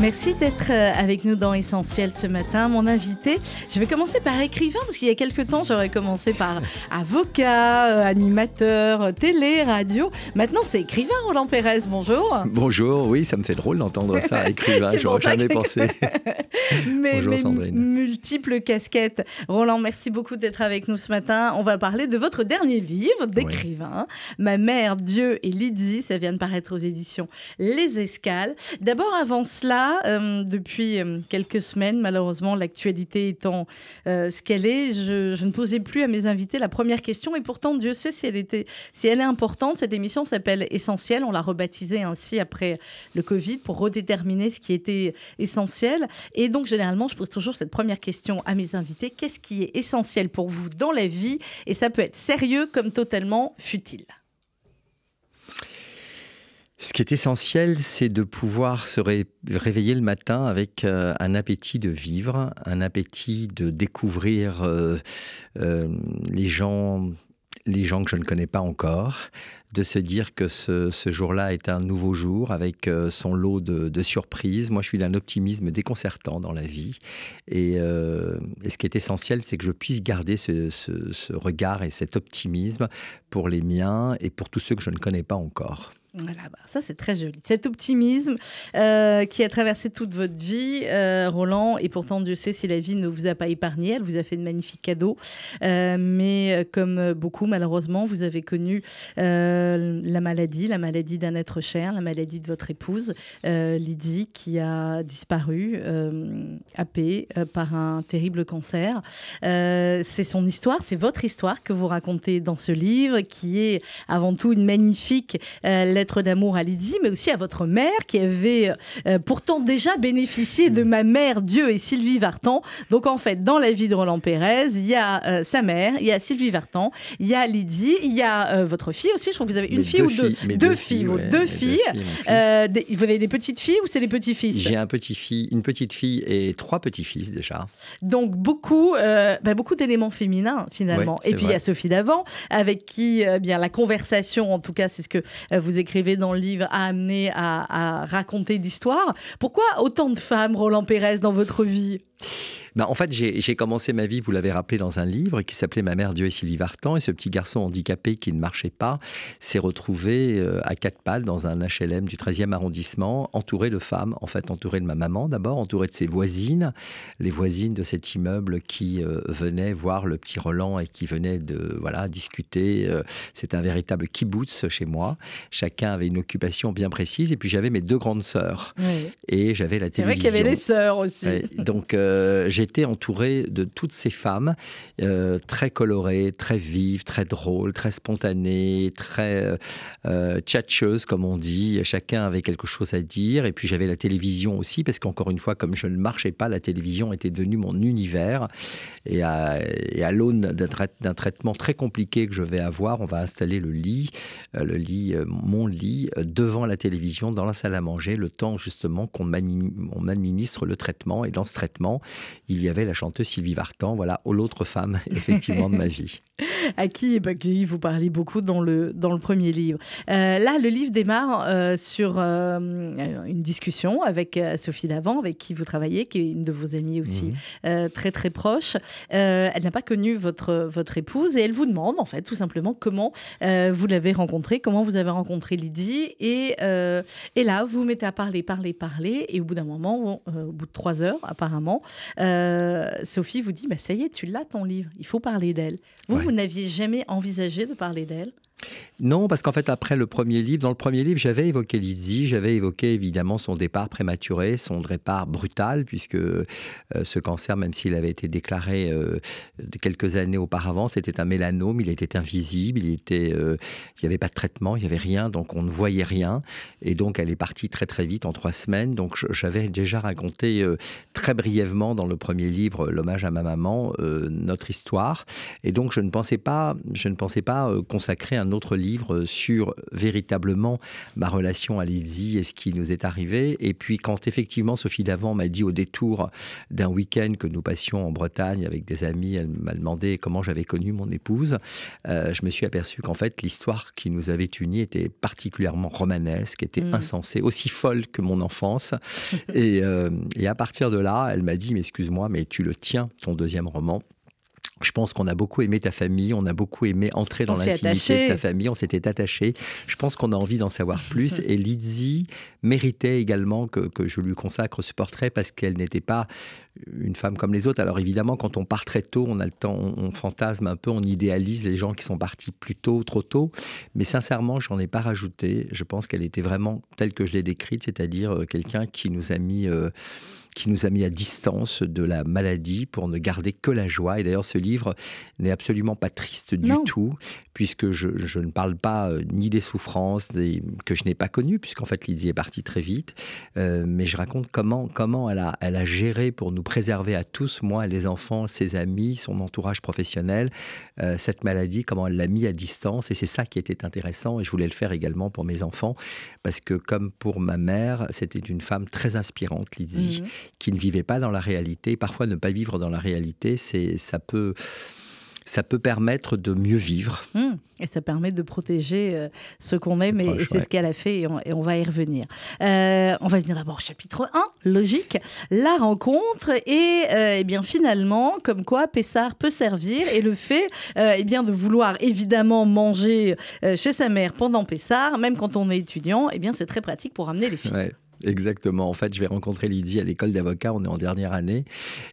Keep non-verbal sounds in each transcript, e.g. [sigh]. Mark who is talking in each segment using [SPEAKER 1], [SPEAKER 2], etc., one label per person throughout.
[SPEAKER 1] Merci d'être euh, avec nous dans Essentiel ce matin. Mon invité, je vais commencer par écrivain, parce qu'il y a quelques temps, j'aurais commencé par [laughs] avocat, euh, animateur, euh, télé, radio. Maintenant, c'est écrivain, Roland Pérez. Bonjour.
[SPEAKER 2] Bonjour, oui, ça me fait drôle d'entendre ça, [laughs] écrivain, j'aurais jamais pensé. [laughs]
[SPEAKER 1] mais, Bonjour, Sandrine. multiples casquettes. Roland, merci beaucoup d'être avec nous ce matin. On va parler de votre dernier livre d'écrivain, Ma mère, Dieu et Lydie. Ça vient de paraître aux éditions Les Escales. D'abord, avant cela, euh, depuis euh, quelques semaines, malheureusement, l'actualité étant euh, ce qu'elle est, je, ne posais plus à mes invités la première question. Et pourtant, Dieu sait si elle, était, si elle est importante. Cette émission s'appelle Essentiel. On l'a rebaptisée ainsi après le Covid pour redéterminer ce qui était essentiel. Et donc, généralement, je pose toujours cette première question à mes invités. Qu'est-ce qui est essentiel pour vous dans la vie? Et ça peut être sérieux comme totalement futile.
[SPEAKER 2] Ce qui est essentiel, c'est de pouvoir se réveiller le matin avec euh, un appétit de vivre, un appétit de découvrir euh, euh, les gens les gens que je ne connais pas encore, de se dire que ce, jour-là est un nouveau jour avec son lot de, surprises. Moi, je suis d'un optimisme déconcertant dans la vie. Et, ce qui est essentiel, c'est que je puisse garder ce, ce regard et cet optimisme pour les miens et pour tous ceux que je ne connais pas encore.
[SPEAKER 1] Voilà, bah, ça c'est très joli. Cet optimisme euh, qui a traversé toute votre vie, euh, Roland, et pourtant Dieu sait si la vie ne vous a pas épargné, elle vous a fait de magnifiques cadeaux. Euh, mais comme beaucoup, malheureusement, vous avez connu la maladie, la maladie d'un être cher, la maladie de votre épouse, Lydie, qui a disparu, happée par un terrible cancer. c'est son histoire, c'est votre histoire que vous racontez dans ce livre, qui est avant tout une magnifique lettre d'amour à Lydie, mais aussi à votre mère qui avait euh, pourtant déjà bénéficié de ma mère, Dieu et Sylvie Vartan. Donc en fait, dans la vie de Roland Pérez, il y a euh, sa mère, il y a Sylvie Vartan, il y a Lydie, il y a euh, votre fille aussi. Je crois que vous avez une fille ou deux,
[SPEAKER 2] deux, filles,
[SPEAKER 1] deux filles. vous avez des petites filles ou c'est des petits fils
[SPEAKER 2] J'ai un petit fille, une petite fille et trois petits fils déjà.
[SPEAKER 1] Donc beaucoup, bah, beaucoup d'éléments féminins finalement. et puis il y a Sophie Davant avec qui bien la conversation, en tout cas, c'est ce que vous écrivez dans le livre a amené à raconter l'histoire. Pourquoi autant de femmes, Roland Pérez, dans votre vie?
[SPEAKER 2] Ben, en fait, j'ai commencé ma vie, vous l'avez rappelé, dans un livre qui s'appelait Ma mère, Dieu et Sylvie Vartan. Et ce petit garçon handicapé qui ne marchait pas s'est retrouvé euh, à quatre pattes dans un HLM du 13e arrondissement, entouré de femmes, en fait, entouré de ma maman d'abord, entouré de ses voisines, les voisines de cet immeuble qui euh, venaient voir le petit Roland et qui venaient de voilà discuter. Euh, c'est un véritable kibbutz chez moi. Chacun avait une occupation bien précise. Et puis j'avais mes deux grandes sœurs. Et j'avais la télévision.
[SPEAKER 1] C'est vrai qu'il y avait les sœurs aussi.
[SPEAKER 2] donc j'étais entouré de toutes ces femmes euh, très colorées, très vives, très drôles, très spontanées, très euh, euh tchatcheuses, comme on dit. Chacun avait quelque chose à dire. Et puis j'avais la télévision aussi, parce qu'encore une fois, comme je ne marchais pas, la télévision était devenue mon univers. Et à, l'aune d'un traitement très compliqué que je vais avoir, on va installer le lit, euh, le lit, mon lit, devant la télévision, dans la salle à manger, le temps justement qu'on administre le traitement. Et dans ce traitement, il y avait la chanteuse Sylvie Vartan, voilà, l'autre femme, [laughs] effectivement, de ma vie.
[SPEAKER 1] À qui, bah, qui vous parlez beaucoup dans le, dans le premier livre. Euh, là, le livre démarre euh, sur euh, une discussion avec Sophie Davant, avec qui vous travaillez, qui est une de vos amies aussi mhm. très très proche. elle n'a pas connu votre, votre épouse et elle vous demande en fait tout simplement comment vous l'avez rencontrée, comment vous avez rencontré Lydie. Et, et là, vous vous mettez à parler, parler, parler. Et au bout d'un moment, au bout de trois heures apparemment, Sophie vous dit bah, Ça y est, tu l'as ton livre, il faut parler d'elle. Vous, vous n'aviez jamais envisagé de parler d'elle?
[SPEAKER 2] Non, parce qu'en fait, après le premier livre, dans le premier livre, j'avais évoqué Lydie, j'avais évoqué évidemment son départ prématuré, son départ brutal, puisque euh, ce cancer, même s'il avait été déclaré euh, quelques années auparavant, c'était un mélanome, il était invisible, il était, euh, il n'y avait pas de traitement, il n'y avait rien, donc on ne voyait rien. Et donc, elle est partie très très vite, en trois semaines. Donc, j'avais déjà raconté très brièvement dans le premier livre, L'hommage à ma maman, notre histoire. Et donc, je ne pensais pas, je ne pensais pas consacrer un autre livre sur véritablement ma relation à Lizzie et ce qui nous est arrivé. Et puis quand effectivement Sophie Davant m'a dit au détour d'un week-end que nous passions en Bretagne avec des amis, elle m'a demandé comment j'avais connu mon épouse, euh, je me suis aperçu qu'en fait l'histoire qui nous avait unis était particulièrement romanesque, était mm. insensée, aussi folle que mon enfance. [laughs] et, euh, et à partir de là, elle m'a dit, mais excuse-moi, mais tu le tiens, ton deuxième roman. Je pense qu'on a beaucoup aimé ta famille, on a beaucoup aimé entrer dans l'intimité de ta famille, on s'était attaché. Je pense qu'on a envie d'en savoir [laughs] plus. et Lizzie méritait également que, que, je lui consacre ce portrait parce qu'elle n'était pas une femme comme les autres. Alors évidemment, quand on part très tôt, on a le temps, on, fantasme un peu, on idéalise les gens qui sont partis plus tôt, trop tôt. Mais sincèrement, j'en ai pas rajouté. Je pense qu'elle était vraiment telle que je l'ai décrite, c'est-à-dire euh, quelqu'un qui nous a mis euh, qui nous a mis à distance de la maladie pour ne garder que la joie. Et d'ailleurs, ce livre n'est absolument pas triste du tout, puisque je, ne parle pas euh, ni des souffrances que je n'ai pas connues, puisqu'en fait, Lydie est partie très vite, euh, mais je raconte comment, comment elle, a, elle a géré pour nous préserver à tous, moi, les enfants, ses amis, son entourage professionnel, euh, cette maladie, comment elle l'a mis à distance. Et c'est ça qui était intéressant, et je voulais le faire également pour mes enfants, parce que comme pour ma mère, c'était une femme très inspirante, Lydie, mmh qui ne vivaient pas dans la réalité. Parfois, ne pas vivre dans la réalité, c'est ça peut ça peut permettre de mieux vivre.
[SPEAKER 1] Mmh. et ça permet de protéger euh, ce qu'on aime, et, c'est ce qu'elle a fait, et on, va y revenir. Euh, on va venir d'abord au chapitre 1, logique, la rencontre, et, euh, eh bien finalement, comme quoi Pessard peut servir, et le fait eh bien, de vouloir évidemment manger chez sa mère pendant Pessard, même quand on est étudiant, eh bien c'est très pratique pour amener les filles.
[SPEAKER 2] Exactement. En fait, je vais rencontrer Lydie à l'école d'avocat. On est en dernière année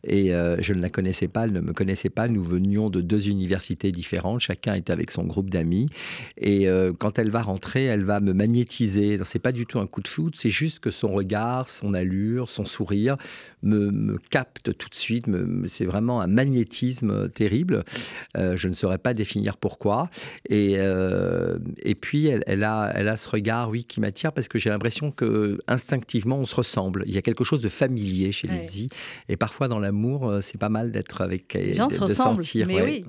[SPEAKER 2] et euh, je ne la connaissais pas. Elle ne me connaissait pas. Nous venions de deux universités différentes. Chacun est avec son groupe d'amis. Et euh, quand elle va rentrer, elle va me magnétiser. C'est pas du tout un coup de foudre. C'est juste que son regard, son allure, son sourire me, capte tout de suite. C'est vraiment un magnétisme terrible. Euh, je ne saurais pas définir pourquoi. Et, et puis, elle, elle, a, elle a ce regard, oui, qui m'attire parce que j'ai l'impression que instinct instinctivement, on se ressemble. Il y a quelque chose de familier chez Lydie. Et parfois, dans l'amour, euh, c'est pas mal d'être avec
[SPEAKER 1] elle. Gens se mais oui.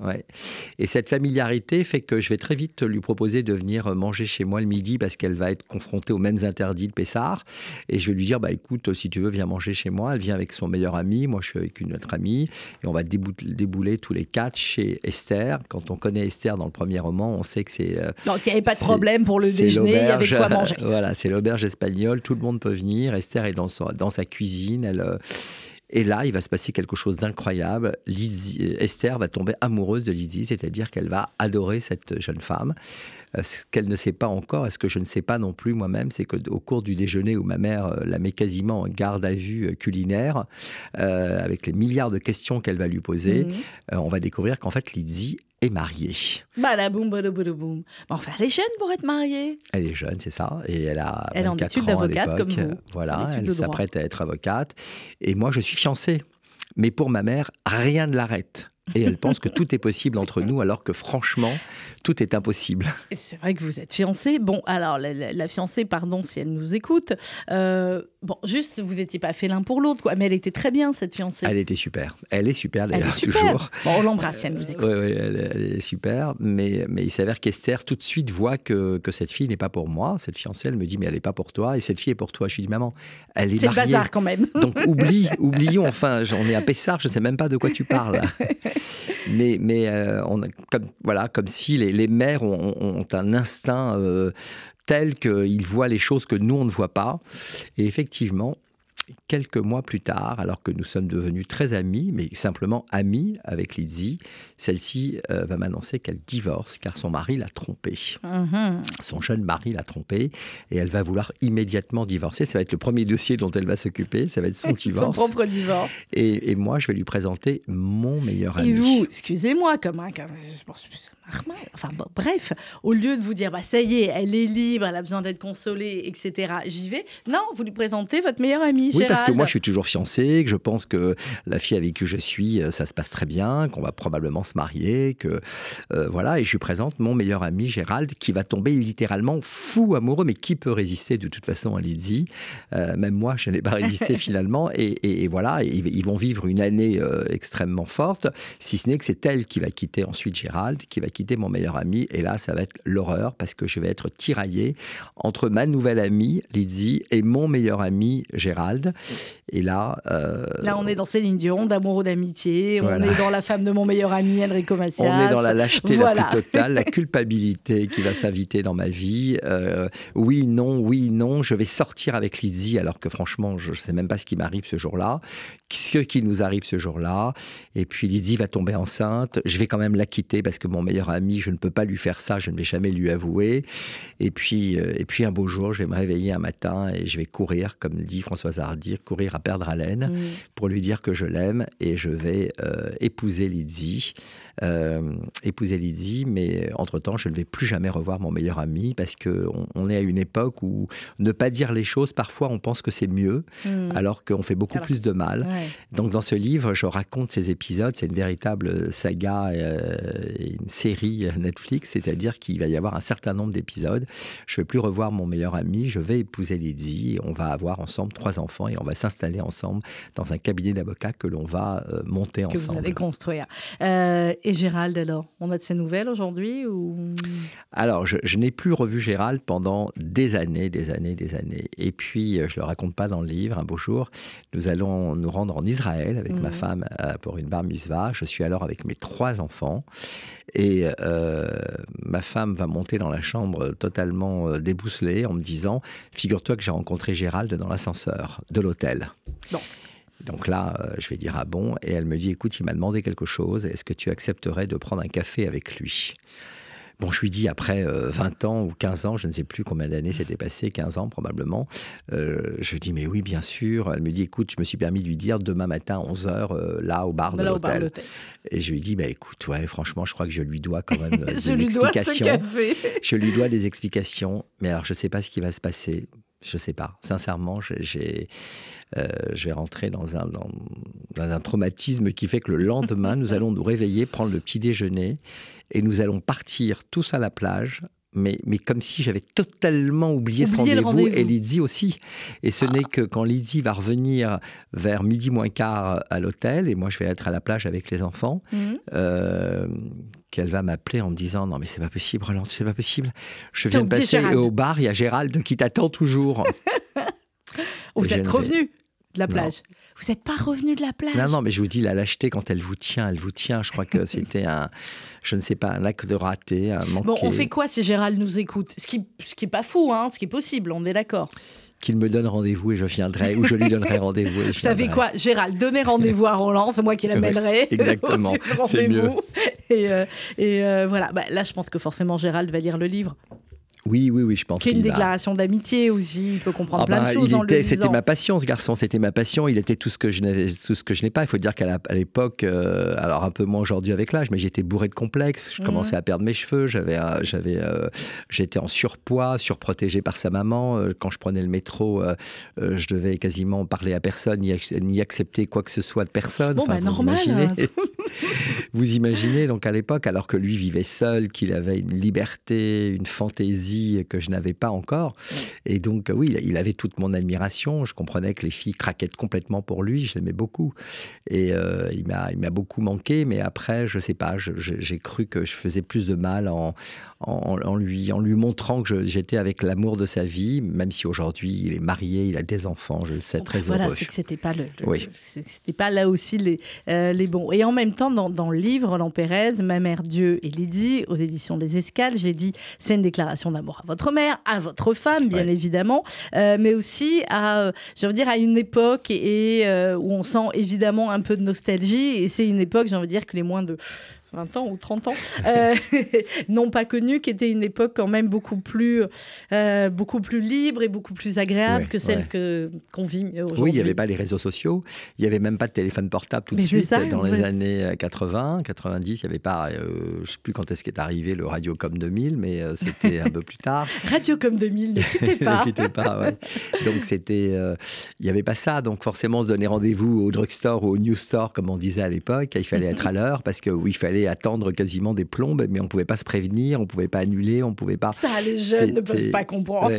[SPEAKER 2] Et cette familiarité fait que je vais très vite lui proposer de venir manger chez moi le midi parce qu'elle va être confrontée aux mêmes interdits de Pessard. Et je vais lui dire, bah écoute, si tu veux, viens manger chez moi. Elle vient avec son meilleur ami, moi je suis avec une autre amie. Et on va débouler tous les quatre chez Esther. Quand on connaît Esther dans le premier roman, on sait que c'est...
[SPEAKER 1] Euh, Donc il n'y avait pas de problème pour le déjeuner, il y avait quoi [laughs] manger.
[SPEAKER 2] voilà, c'est l'auberge espagnole, tout le monde peut venir. Esther est dans sa, dans sa cuisine. Elle, euh, et là, il va se passer quelque chose d'incroyable. Esther va tomber amoureuse de Lydie, c'est-à-dire qu'elle va adorer cette jeune femme. Euh, ce qu'elle ne sait pas encore, et ce que je ne sais pas non plus moi-même, c'est qu'au cours du déjeuner où ma mère euh, la met quasiment en garde à vue culinaire, avec les milliards de questions qu'elle va lui poser, mmh. on va découvrir qu'en fait, Lydie est mariée.
[SPEAKER 1] Badaboum, badaboum. Enfin, elle est jeune pour être mariée.
[SPEAKER 2] Elle est jeune, c'est ça. Et elle a
[SPEAKER 1] elle est en études d'avocate comme vous.
[SPEAKER 2] Voilà, elle s'apprête à être avocate. Et moi, je suis fiancé. Mais pour ma mère, rien ne l'arrête et elle pense que tout est possible entre nous, alors que franchement, tout est impossible.
[SPEAKER 1] C'est vrai que vous êtes fiancée. Bon, alors la, fiancée, pardon si elle nous écoute. Euh, bon, juste, vous n'étiez pas fait l'un pour l'autre, quoi. Mais elle était très bien cette fiancée.
[SPEAKER 2] Elle était super. Elle est super d'ailleurs toujours.
[SPEAKER 1] Bon, on l'embrasse si elle nous écoute.
[SPEAKER 2] Oui, oui, elle, est super. Mais, mais il s'avère qu'Esther tout de suite voit que, que cette fille n'est pas pour moi. Cette fiancée, elle me dit mais elle n'est pas pour toi et cette fille est pour toi. Je lui dis maman, elle est.
[SPEAKER 1] C'est le bazar quand même.
[SPEAKER 2] Donc oublie, [laughs] oublions. Enfin, on est à Pessard, je ne sais même pas de quoi tu parles. [laughs] [laughs] mais, mais euh, comme, voilà, comme si les, les mères ont, ont, un instinct euh, tel qu'ils voient les choses que nous, on ne voit pas. Et effectivement, quelques mois plus tard, alors que nous sommes devenus très amis, mais simplement amis avec Lizzie, celle-ci euh, va m'annoncer qu'elle divorce car son mari l'a trompée. Mm-hmm. Son jeune mari l'a trompée et elle va vouloir immédiatement divorcer. Ça va être le premier dossier dont elle va s'occuper, ça va être son [laughs] divorce.
[SPEAKER 1] son propre divorce.
[SPEAKER 2] Et, moi, je vais lui présenter mon meilleur ami.
[SPEAKER 1] Et vous, excusez-moi, comme, un, comme je pense Enfin bref, au lieu de vous dire bah ça y est, elle est libre, elle a besoin d'être consolée, etc. J'y vais. Non, vous lui présentez votre meilleur ami
[SPEAKER 2] Oui, parce que moi, je suis toujours fiancé, que je pense que la fille avec qui je suis, euh, ça se passe très bien, qu'on va probablement se marier, que euh, voilà. Et je lui présente mon meilleur ami Gérald, qui va tomber littéralement fou amoureux. Mais qui peut résister de toute façon à Lydie Euh, Même moi, je n'ai pas résisté [laughs] finalement. Et, et- et voilà, ils, ils vont vivre une année euh, extrêmement forte, si ce n'est que c'est elle qui va quitter ensuite Gérald, qui va quitter mon meilleur ami. Et là, ça va être l'horreur parce que je vais être tiraillé entre ma nouvelle amie Lydie et mon meilleur ami Gérald. Et là, euh,
[SPEAKER 1] Là, on est dans Céline Dion, d'amour ou d'amitié.
[SPEAKER 2] Voilà.
[SPEAKER 1] On est dans la femme de mon meilleur ami, Enrico Macias.
[SPEAKER 2] On est dans la lâcheté
[SPEAKER 1] Voilà.
[SPEAKER 2] la plus totale, la culpabilité qui va s'inviter dans ma vie. Euh, oui, non, oui, non, je vais sortir avec Lydie alors que franchement, je ne sais même pas ce qui m'arrive ce jour-là, ce qui nous arrive ce jour-là. Et puis Lydie va tomber enceinte. Je vais quand même la quitter parce que mon meilleur ami, je ne peux pas lui faire ça, je ne vais jamais lui avouer. Et puis, euh, et puis un beau jour, je vais me réveiller un matin et je vais courir, comme dit Françoise Hardy, courir à perdre haleine pour lui dire que je l'aime et je vais euh, épouser Lydie. Euh, épouser Lydie, mais entre-temps, je ne vais plus jamais revoir mon meilleur ami parce qu'on on est à une époque où ne pas dire les choses, parfois on pense que c'est mieux,
[SPEAKER 1] Mm.
[SPEAKER 2] alors qu'on fait beaucoup
[SPEAKER 1] Alors-
[SPEAKER 2] plus de mal.
[SPEAKER 1] Ouais.
[SPEAKER 2] Donc dans ce livre, je raconte ces épisodes, c'est une véritable saga, euh, une série Netflix, c'est-à-dire qu'il va y avoir un certain nombre d'épisodes. Je ne vais plus revoir mon meilleur ami, je vais épouser Lydie, et on va avoir ensemble trois enfants et on va s'installer ensemble dans un cabinet d'avocats que l'on va euh, monter
[SPEAKER 1] Que vous
[SPEAKER 2] ensemble.
[SPEAKER 1] allez construire. Euh, et Gérald, alors On a de ses nouvelles aujourd'hui ou...
[SPEAKER 2] Alors, je, je n'ai plus revu Gérald pendant des années, des années, des années. Et puis, euh, je ne le raconte pas dans le livre, un beau jour, nous allons nous rendre en Israël avec ma
[SPEAKER 1] Mhm.
[SPEAKER 2] femme pour une bar mitzvah. Je suis alors avec mes trois enfants. Et euh, ma femme va monter dans la chambre totalement euh, débousselée en me disant Figure-toi que j'ai rencontré Gérald dans l'ascenseur de l'hôtel. Donc là, euh, je vais dire ah bon? Et elle me dit Écoute, il m'a demandé quelque chose. Est-ce que tu accepterais de prendre un café avec lui? Bon, je lui dis après euh, 20 ans ou 15 ans, je ne sais plus combien d'années s'était passé, 15 ans probablement. euh, je lui dis mais oui, bien sûr. Elle me dit écoute, je me suis permis de lui dire demain matin à 11h, là au bar de
[SPEAKER 1] Là, au bar de
[SPEAKER 2] l'hôtel. Et je lui dis bah écoute, ouais, franchement, je crois que je lui dois quand même euh, [laughs]
[SPEAKER 1] Je
[SPEAKER 2] des
[SPEAKER 1] lui dois ce
[SPEAKER 2] explications.
[SPEAKER 1] café. [laughs]
[SPEAKER 2] Je lui dois des explications, mais alors je ne sais pas ce qui va se passer. Je ne sais pas. Sincèrement, j'ai- j'ai, euh, je vais rentrer dans un, dans, dans un traumatisme qui fait que le lendemain, nous [laughs] allons nous réveiller, prendre le petit déjeuner et nous allons partir tous à la plage. Mais, mais comme si j'avais totalement oublié, ce
[SPEAKER 1] Oublié le
[SPEAKER 2] rendez-vous, et Lydie aussi. Et ce n'est que quand Lydie va revenir vers midi moins quart à l'hôtel, et moi je vais être à la plage avec les enfants,
[SPEAKER 1] Mhm.
[SPEAKER 2] euh, qu'elle va m'appeler en me disant non mais c'est pas possible Roland c'est pas possible je viens de passer
[SPEAKER 1] Gérald.
[SPEAKER 2] au bar il y a Gérald qui t'attend toujours [laughs]
[SPEAKER 1] Vous êtes revenu de la
[SPEAKER 2] Non.
[SPEAKER 1] Vous n'êtes pas revenu de la plage.
[SPEAKER 2] non non mais je vous dis la lâcheté quand elle vous tient elle vous tient je crois que [laughs] c'était un je ne sais pas un acte de raté un manqué
[SPEAKER 1] Bon, on fait quoi si Gérald nous écoute? Ce qui, ce qui est pas fou, hein, ce qui est possible, on est d'accord.
[SPEAKER 2] qu'il me donne rendez-vous et je viendrai ou je lui donnerai [laughs] rendez-vous
[SPEAKER 1] Vous savez quoi? Gérald, donnez rendez-vous à Roland, c'est moi qui [laughs] l'amènerai.
[SPEAKER 2] exactement, c'est mieux.
[SPEAKER 1] Et, euh, et euh, voilà, Bah, là je pense que forcément Gérald va lire le livre.
[SPEAKER 2] Oui oui oui je pense
[SPEAKER 1] Qui est une
[SPEAKER 2] va-
[SPEAKER 1] déclaration d'amitié aussi, il peut comprendre
[SPEAKER 2] Ah
[SPEAKER 1] plein
[SPEAKER 2] bah,
[SPEAKER 1] de choses
[SPEAKER 2] il
[SPEAKER 1] en
[SPEAKER 2] était- C'était ma passion, ce garçon. C'était ma passion. Il était tout ce que je n'avais, tout ce que je n'ai pas. Il faut dire qu'à l'époque, euh, alors un peu moins aujourd'hui avec l'âge, mais j'étais bourré de complexes. Je
[SPEAKER 1] Mhm.
[SPEAKER 2] commençais à perdre mes cheveux. J'avais, j'avais, euh, j'étais en surpoids, surprotégé par sa maman. Euh, Quand je prenais le métro, euh, je devais quasiment parler à personne, ni, ac- ni accepter quoi que ce soit de personne.
[SPEAKER 1] Bon, bah,
[SPEAKER 2] vous
[SPEAKER 1] normal. [laughs]
[SPEAKER 2] vous imaginez donc à l'époque, alors que lui vivait seul, qu'il avait une liberté, une fantaisie que je n'avais pas encore. Et donc, oui, il avait toute mon admiration. Je comprenais que les filles craquaient complètement pour lui. Je l'aimais beaucoup. Et euh, il m'a il m'a beaucoup manqué. Mais après, je sais pas, j'ai cru que je faisais plus de mal en, en, en lui, en lui montrant que j'étais avec l'amour de sa vie, même si aujourd'hui il est marié, il a des enfants, je le sais,
[SPEAKER 1] Bon, bah,
[SPEAKER 2] très
[SPEAKER 1] voilà,
[SPEAKER 2] heureux.
[SPEAKER 1] c'est que c'était pas le, le-
[SPEAKER 2] Oui.
[SPEAKER 1] c'était pas là aussi les, euh, les bons. Et en même temps, dans, dans le livre, Roland Pérez, Ma mère Dieu et Lydie, aux éditions des Escales, j'ai dit c'est une déclaration d'amour à votre mère, à votre femme, bien
[SPEAKER 2] Ouais.
[SPEAKER 1] évidemment, euh, mais aussi à, euh, j'ai envie de dire, à une époque et, euh, où on sent évidemment un peu de nostalgie. Et c'est une époque, j'ai envie de dire, que les moins de 20 ans ou 30 ans, [laughs] n'ont pas connu, qui était une époque quand même beaucoup plus, beaucoup plus libre et beaucoup plus agréable que celle que qu'on vit aujourd'hui.
[SPEAKER 2] Oui, il n'y avait pas les réseaux sociaux, il n'y avait même pas de téléphone portable tout de suite. dans les années 80, 90, il n'y avait pas, je ne sais plus quand est-ce qu'est arrivé le Radiocom 2000, mais c'était un peu plus tard. [laughs]
[SPEAKER 1] Radiocom 2000, ne quittez [laughs] pas.
[SPEAKER 2] ne quittez pas, ouais. Donc c'était, il n'y avait pas ça, donc forcément on se donnait rendez-vous au drugstore ou au news store, comme on disait à l'époque, il fallait être à l'heure parce que il fallait attendre quasiment des plombes, mais on ne pouvait pas se prévenir, on ne pouvait pas annuler, on ne pouvait pas.
[SPEAKER 1] Ça, les jeunes ne peuvent pas comprendre.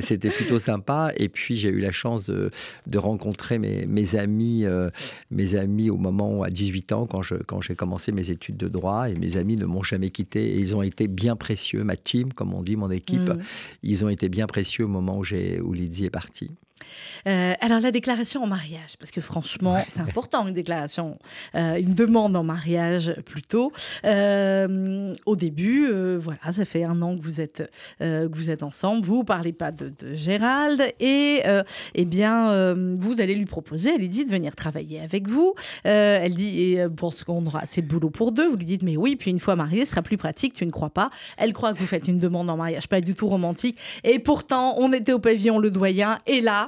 [SPEAKER 2] c'était plutôt sympa. Et puis j'ai eu la chance de, rencontrer mes, mes amis, euh, mes amis au moment à 18 ans quand je quand j'ai commencé mes études de droit. Et mes amis ne m'ont jamais quitté et ils ont été bien précieux. Ma team, comme on dit, mon équipe, mm. ils ont été bien précieux au moment où j'ai où Lydie est partie.
[SPEAKER 1] Euh, alors la déclaration en mariage, parce que franchement, c'est important une déclaration, euh, une demande en mariage plutôt. Euh, au début, voilà, ça fait un an que vous êtes que vous êtes ensemble. Vous parlez pas de, Gérald et eh bien vous allez lui proposer. Elle lui dit de venir travailler avec vous. elle dit et pour ce qu'on aura assez de boulot pour deux. Vous lui dites mais oui. Puis une fois marié, ce sera plus pratique. Tu ne crois pas Elle croit que vous faites une demande en mariage pas du tout romantique. Et pourtant, on était au pavillon le doyen et là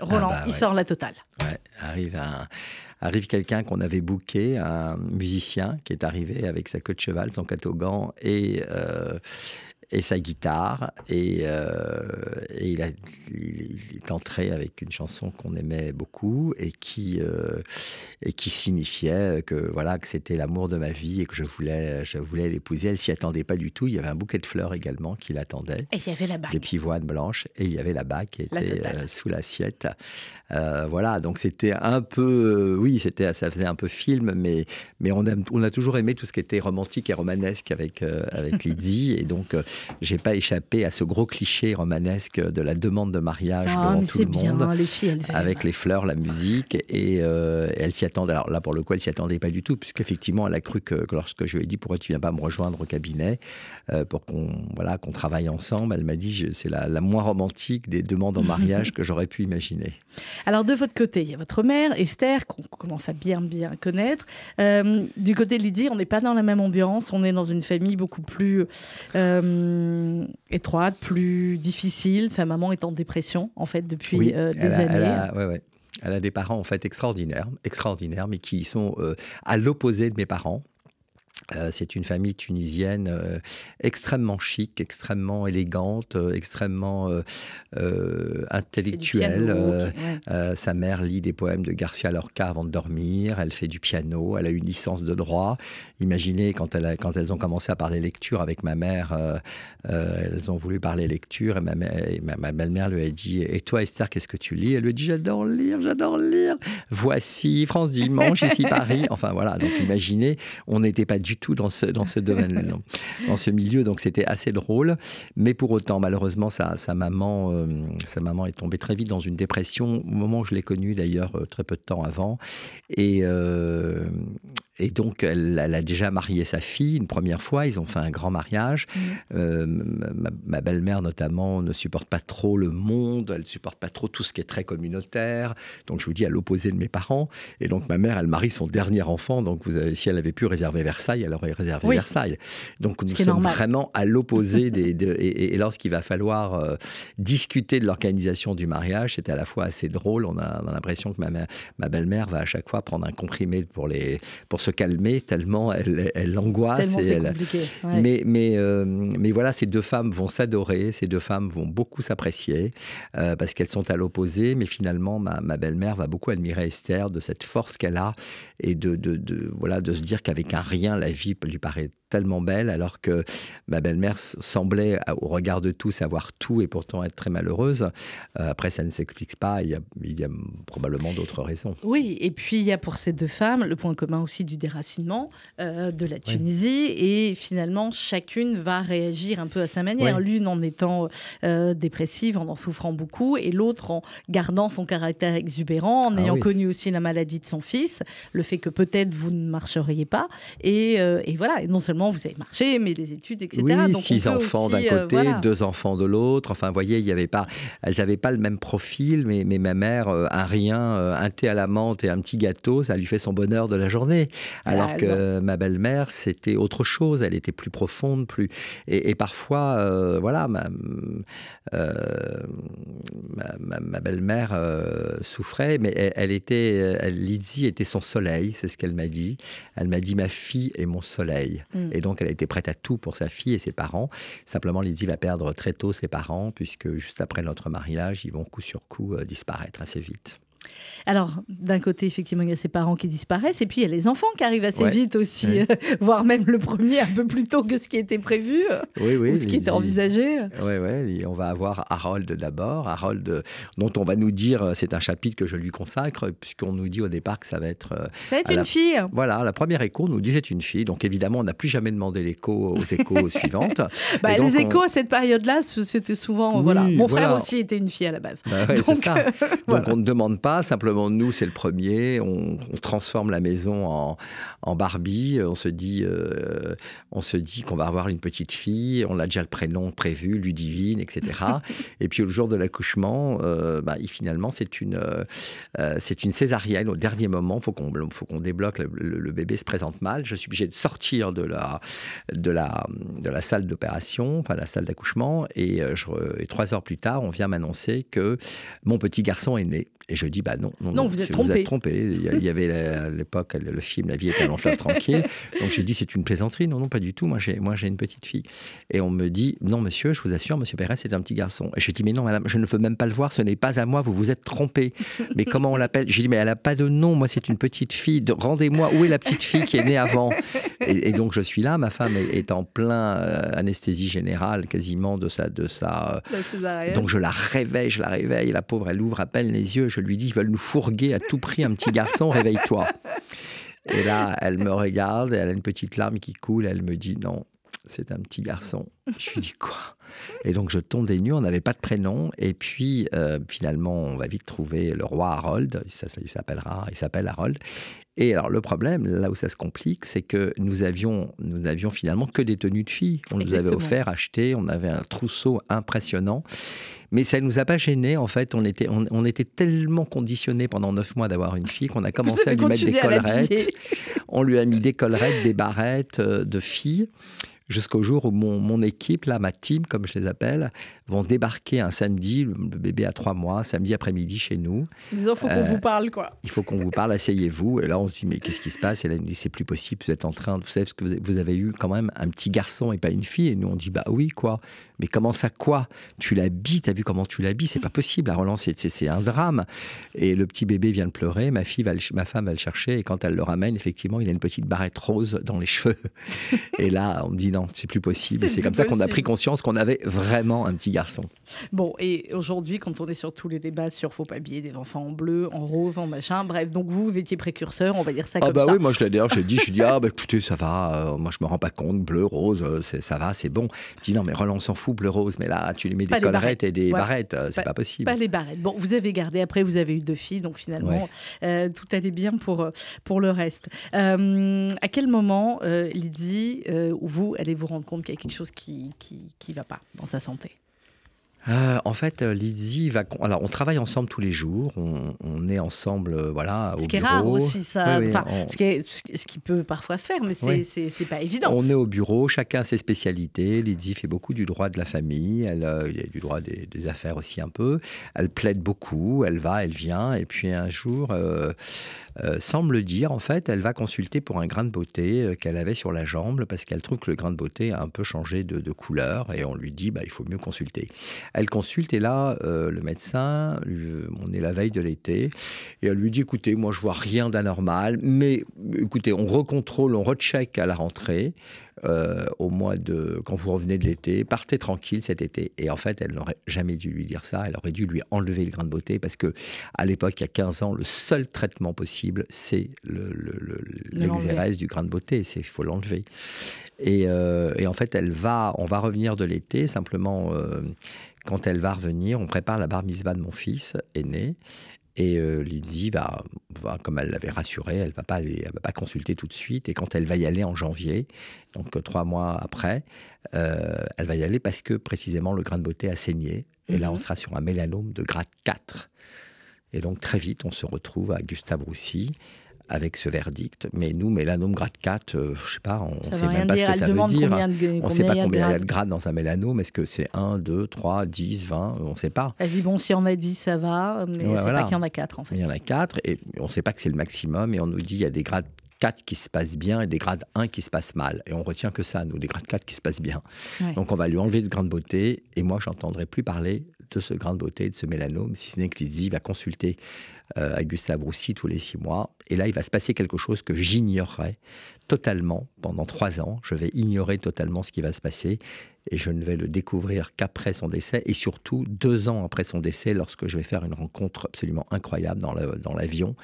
[SPEAKER 1] Roland, ah bah il sort la totale.
[SPEAKER 2] Ouais, arrive arrive quelqu'un qu'on avait booké, un musicien qui est arrivé avec sa queue de cheval, son catogan et euh, et sa guitare. Et, euh, il, a, est entré avec une chanson qu'on aimait beaucoup et qui, euh, et qui signifiait que voilà que c'était l'amour de ma vie et que je voulais, je voulais l'épouser. Elle s'y attendait pas du tout. Il y avait un bouquet de fleurs également qui l'attendait.
[SPEAKER 1] Et il y avait la bague.
[SPEAKER 2] Des pivoines blanches. Et il y avait la bague qui était euh, sous l'assiette. Voilà, donc c'était un peu, oui, c'était, ça faisait un peu film, mais, mais on, a, on a toujours aimé tout ce qui était romantique et romanesque avec, avec [laughs] Lydie. Et donc, j'ai pas échappé à ce gros cliché romanesque de la demande de mariage
[SPEAKER 1] ah,
[SPEAKER 2] devant tout le
[SPEAKER 1] bien,
[SPEAKER 2] monde,
[SPEAKER 1] les filles,
[SPEAKER 2] avec les fleurs, la musique, et euh, elle s'y attendait. Alors là, pour le coup, elle s'y attendait pas du tout, puisqu'effectivement, elle a cru que, lorsque je lui ai dit pourquoi tu viens pas me rejoindre au cabinet euh, pour qu'on voilà qu'on travaille ensemble, elle m'a dit c'est la, la moins romantique des demandes en mariage [laughs] que j'aurais pu imaginer.
[SPEAKER 1] Alors de votre côté, il y a votre mère, Esther, qu'on commence à bien bien connaître. Euh, du côté de Lydie, on n'est pas dans la même ambiance, on est dans une famille beaucoup plus euh, étroite, plus difficile. Sa maman est en dépression, en fait, depuis euh, des années.
[SPEAKER 2] Elle a, elle a des parents, en fait, extraordinaires, extraordinaires mais qui sont à l'opposé de mes parents. Euh, c'est une famille tunisienne euh, extrêmement chic, extrêmement élégante, euh, extrêmement intellectuelle. sa mère lit des poèmes de Garcia Lorca avant de dormir. Elle fait du piano. Elle a une licence de droit. Imaginez quand, elle quand elles ont commencé à parler lecture avec ma mère, elles ont voulu parler lecture et ma, ma, belle-mère lui a dit "Et toi, Esther, qu'est-ce que tu lis? Elle lui a dit "J'adore lire, j'adore lire. Voici France Dimanche, ici Paris." Enfin voilà. Donc imaginez, on n'était pas du tout dans ce, dans ce domaine, [laughs] dans ce milieu. Donc c'était assez drôle. Mais pour autant, malheureusement, sa, sa maman, euh, sa maman est tombée très vite dans une dépression au moment où je l'ai connue, d'ailleurs, euh, très peu de temps avant. Et, euh, et donc, elle, a déjà marié sa fille une première fois. Ils ont fait un grand mariage. Mmh. Euh, ma, belle-mère, notamment, ne supporte pas trop le monde. Elle ne supporte pas trop tout ce qui est très communautaire. Donc, je vous dis, à l'opposé de mes parents. Et donc, ma mère, elle marie son dernier enfant. Donc, vous avez, si elle avait pu réserver Versailles, elle aurait réservé Versailles. Donc, nous sommes vraiment à l'opposé [laughs] des. et, lorsqu'il va falloir euh, discuter de l'organisation du mariage, c'était à la fois assez drôle. On a, l'impression que ma, ma belle-mère va à chaque fois prendre un comprimé pour, les, pour se calmer tellement elle, elle angoisse.
[SPEAKER 1] et elle...
[SPEAKER 2] Mais, mais, euh, mais voilà, ces deux femmes vont s'adorer, ces deux femmes vont beaucoup s'apprécier euh, parce qu'elles sont à l'opposé. Mais finalement, ma, ma belle-mère va beaucoup admirer Esther de cette force qu'elle a et de, de, de, voilà, de se dire qu'avec un rien, la vie lui paraît tellement belle, alors que ma belle-mère semblait, au regard de tous, avoir tout et pourtant être très malheureuse. Euh, après, ça ne s'explique pas, il y, a, il y a probablement d'autres raisons.
[SPEAKER 1] Oui, et puis il y a pour ces deux femmes le point commun aussi du déracinement euh, de la Tunisie, et finalement, chacune va réagir un peu à sa manière, l'une en étant euh, dépressive, en en souffrant beaucoup, et l'autre en gardant son caractère exubérant, en ah ayant connu aussi la maladie de son fils, le fait que peut-être vous ne marcheriez pas, et, et voilà, et non seulement vous avez marché, mais les études, etc.
[SPEAKER 2] Oui,
[SPEAKER 1] Donc,
[SPEAKER 2] six enfants d'un
[SPEAKER 1] euh,
[SPEAKER 2] côté,
[SPEAKER 1] voilà.
[SPEAKER 2] deux enfants de l'autre. Enfin, vous voyez, il y avait pas, elles n'avaient pas le même profil, mais, mais ma mère, euh, un rien, euh, un thé à la menthe et un petit gâteau, ça lui fait son bonheur de la journée. Alors que ma belle-mère, c'était autre chose. Elle était plus profonde, plus. Et, et parfois, euh, voilà, ma, euh, ma, ma- ma belle-mère souffrait, mais elle, elle était, elle, était son soleil, c'est ce qu'elle m'a dit. Elle m'a dit ma fille est mon soleil.
[SPEAKER 1] Mm.
[SPEAKER 2] Et donc, elle a été prête à tout pour sa fille et ses parents. Simplement, Lydie va perdre très tôt ses parents, puisque juste après notre mariage, ils vont coup sur coup euh, disparaître assez vite.
[SPEAKER 1] Alors, d'un côté, effectivement, il y a ses parents qui disparaissent, et puis il y a les enfants qui arrivent assez
[SPEAKER 2] Ouais.
[SPEAKER 1] vite aussi, euh, voire même le premier un peu plus tôt que ce qui était prévu, euh,
[SPEAKER 2] Oui, oui.
[SPEAKER 1] ou ce qui était envisagé.
[SPEAKER 2] Oui, oui, on va avoir Harold d'abord, Harold euh, dont on va nous dire, c'est un chapitre que je lui consacre, puisqu'on nous dit au départ que ça va être...
[SPEAKER 1] Ça va être une
[SPEAKER 2] la-
[SPEAKER 1] fille.
[SPEAKER 2] Voilà, la première écho nous dit c'est une fille, donc évidemment on n'a plus jamais demandé l'écho aux échos [laughs] suivantes.
[SPEAKER 1] Bah, les
[SPEAKER 2] on-
[SPEAKER 1] échos à cette période-là, c'était souvent. Voilà. Mon frère aussi était une fille à la base.
[SPEAKER 2] Bah ouais,
[SPEAKER 1] Donc,
[SPEAKER 2] ça. [laughs] Donc
[SPEAKER 1] voilà.
[SPEAKER 2] on ne demande pas, simplement nous c'est le premier, on, on transforme la maison en, en Barbie, on se dit, euh, on se dit qu'on va avoir une petite fille, on a déjà le prénom prévu, Ludivine, etc. [laughs] Et puis au jour de l'accouchement, euh, bah, il- finalement c'est une, euh, c'est une césarienne. Au dernier moment, faut qu'on, faut qu'on débloque, le, le- le bébé se présente mal, je suis obligé de sortir de la, de la, de la salle d'opération, enfin la salle d'accouchement, et, je re- et trois heures plus tard, on vient m'annoncer que mon petit garçon est né. Et je dis, bah non, non,
[SPEAKER 1] Non, vous êtes
[SPEAKER 2] Vous êtes trompé. Il y avait à l'époque le, film La vie est un long fleuve tranquille. Donc j'ai dit, c'est une plaisanterie. Non, non, pas du tout. Moi, j'ai, moi, j'ai une petite fille. Et on me dit, non, monsieur, je vous assure, monsieur Pérez, c'est un petit garçon. Et je dis, mais non, madame, je ne veux même pas le voir. Ce n'est pas à moi. Vous vous êtes trompé. Mais comment on l'appelle? J'ai dit, mais elle n'a pas de nom. Moi, c'est une petite fille. De- Rendez-moi où est la petite fille qui est née avant? Et, et donc je suis là. Ma femme est, est en plein euh, anesthésie générale, quasiment de sa, de sa, euh, donc je la réveille, je la réveille. La pauvre, elle ouvre à peine les yeux. Je lui dis, ils veulent nous fourguer à tout prix un petit garçon, réveille-toi. Et là, elle me regarde, et elle a une petite larme qui coule. Elle me dit, non, c'est un petit garçon. Je lui dis, quoi? Et donc je tombe des nues, on n'avait pas de prénom. Et puis euh, finalement, on va vite trouver le roi Harold. Ça, ça, il s'appellera, il s'appelle Harold. Et alors le problème, là où ça se complique, c'est que nous avions, nous n'avions finalement que des tenues de filles. On nous avait offert, acheté, on avait un trousseau impressionnant. Mais ça ne nous a pas gênés. En fait, on était, on, on était tellement conditionnés pendant neuf mois d'avoir une fille qu'on a commencé à lui mettre des collerettes. On lui a mis des collerettes, des barrettes euh, de filles. Jusqu'au jour où mon, mon équipe, là, ma team, comme je les appelle, vont débarquer un samedi, le bébé a trois mois, samedi après-midi chez nous.
[SPEAKER 1] Disons, faut qu'on
[SPEAKER 2] Euh,
[SPEAKER 1] vous parle, quoi.
[SPEAKER 2] Il faut qu'on vous parle, asseyez-vous. Et là, on se dit, mais qu'est-ce qui se passe? Et là, il nous dit, c'est plus possible, vous êtes en train, de- vous savez, parce que vous avez eu quand même un petit garçon et pas une fille. Et nous, on dit, bah oui, quoi. Mais comment ça, quoi? Tu l'habilles, t'as vu comment tu l'habilles? C'est pas possible. À Roland, c'est- un drame. Et le petit bébé vient de pleurer, ma, fille va le ma femme va le chercher. Et quand elle le ramène, effectivement, il a une petite barrette rose dans les [laughs] cheveux. Et là, on me dit, non, c'est plus possible.
[SPEAKER 1] C'est
[SPEAKER 2] Et c'est
[SPEAKER 1] plus
[SPEAKER 2] comme ça qu'on a pris conscience qu'on avait vraiment un petit garçon.
[SPEAKER 1] Bon, et aujourd'hui, quand on est sur tous les débats sur faut pas habiller des enfants en bleu, en rose, en machin, bref, donc vous, vous étiez précurseur, on va dire ça
[SPEAKER 2] Ah
[SPEAKER 1] comme
[SPEAKER 2] bah
[SPEAKER 1] ça.
[SPEAKER 2] oui, moi je l'ai d'ailleurs, j'ai dit, je dis ah bah écoutez ça va, euh, moi je me rends pas compte, bleu, rose, euh, ça va, c'est bon. Je dis non mais Roland s'en fout, bleu, rose, mais là tu lui mets
[SPEAKER 1] Pas
[SPEAKER 2] des collerettes et des
[SPEAKER 1] Voilà.
[SPEAKER 2] barrettes, euh, c'est pas, possible.
[SPEAKER 1] Pas les barrettes. Bon, vous avez gardé, après vous avez eu deux filles, donc finalement, euh, tout allait bien pour, euh, pour le reste. Euh, à quel moment, euh, Lydie, ou vous, allez vous rendre compte qu'il y a quelque chose qui qui, qui va pas dans sa santé?
[SPEAKER 2] Euh, en fait, euh, Lydie va. Alors, on travaille ensemble tous les jours. On, on est ensemble, euh, voilà, au
[SPEAKER 1] Ce qui est
[SPEAKER 2] bureau.
[SPEAKER 1] rare aussi, ça.
[SPEAKER 2] Oui, oui,
[SPEAKER 1] Enfin,
[SPEAKER 2] on-
[SPEAKER 1] ce, qui est- ce qui- ce qui peut parfois faire, mais c'est
[SPEAKER 2] Oui.
[SPEAKER 1] pas évident.
[SPEAKER 2] On est au bureau, chacun ses spécialités. Lydie fait beaucoup du droit de la famille, elle euh, il y a du droit des, des affaires aussi un peu. Elle plaide beaucoup, elle va, elle vient, et puis un jour, euh, euh, sans me le dire, en fait, elle va consulter pour un grain de beauté euh, qu'elle avait sur la jambe, parce qu'elle trouve que le grain de beauté a un peu changé de, couleur, et on lui dit, bah, il faut mieux consulter. Elle consulte, et là, euh, le médecin, on est la veille de l'été, et elle lui dit, écoutez, moi je vois rien d'anormal, mais écoutez, on recontrôle, on recheck à la rentrée, euh, au mois de, quand vous revenez de l'été, partez tranquille cet été. Et en fait, elle n'aurait jamais dû lui dire ça, elle aurait dû lui enlever le grain de beauté, parce que à l'époque, il y a 15 ans, le seul traitement possible, c'est le- le- l'exérèse du grain de beauté, il faut l'enlever. Et, euh, et en fait, elle va, on va revenir de l'été, simplement, euh, quand elle va revenir, on prépare la bar mitzvah de mon fils aîné. Et euh, Lydie va, va, comme elle l'avait rassuré, elle ne va, pas va pas consulter tout de suite. Et quand elle va y aller en janvier, donc euh, trois mois après, euh, elle va y aller parce que précisément le grain de beauté a saigné. Et là, on mhm. sera sur un mélanome de grade 4. Et donc très vite, on se retrouve à Gustave Roussy avec ce verdict. Mais nous, mélanome grade 4, euh, je ne sais pas, on ne sait même pas ce que ça veut dire. on ne sait pas combien il y a de grades dans un mélanome. Est-ce que c'est 1, 2, 3, 10, 20 On ne sait pas.
[SPEAKER 1] Elle dit, bon, si on a 10, ça va, mais ouais, c'est pas qu'il y en a 4 en fait.
[SPEAKER 2] Il y en a 4 et on ne sait pas que c'est le maximum. Et on nous dit, il y a des grades 4 qui se passent bien et des grades 1 qui se passent mal. Et on retient que ça, nous, des grades 4 qui se passent bien. Donc on va lui enlever ce grain de beauté et moi, j'entendrai plus parler de ce grain de beauté, de ce mélanome, si ce n'est que Lydie va consulter euh, à Gustave Roussy tous les six mois. Et là, il va se passer quelque chose que j'ignorerai totalement pendant trois ans. Je vais ignorer totalement ce qui va se passer et je ne vais le découvrir qu'après son décès et surtout deux ans après son décès lorsque je vais faire une rencontre absolument incroyable dans l'avion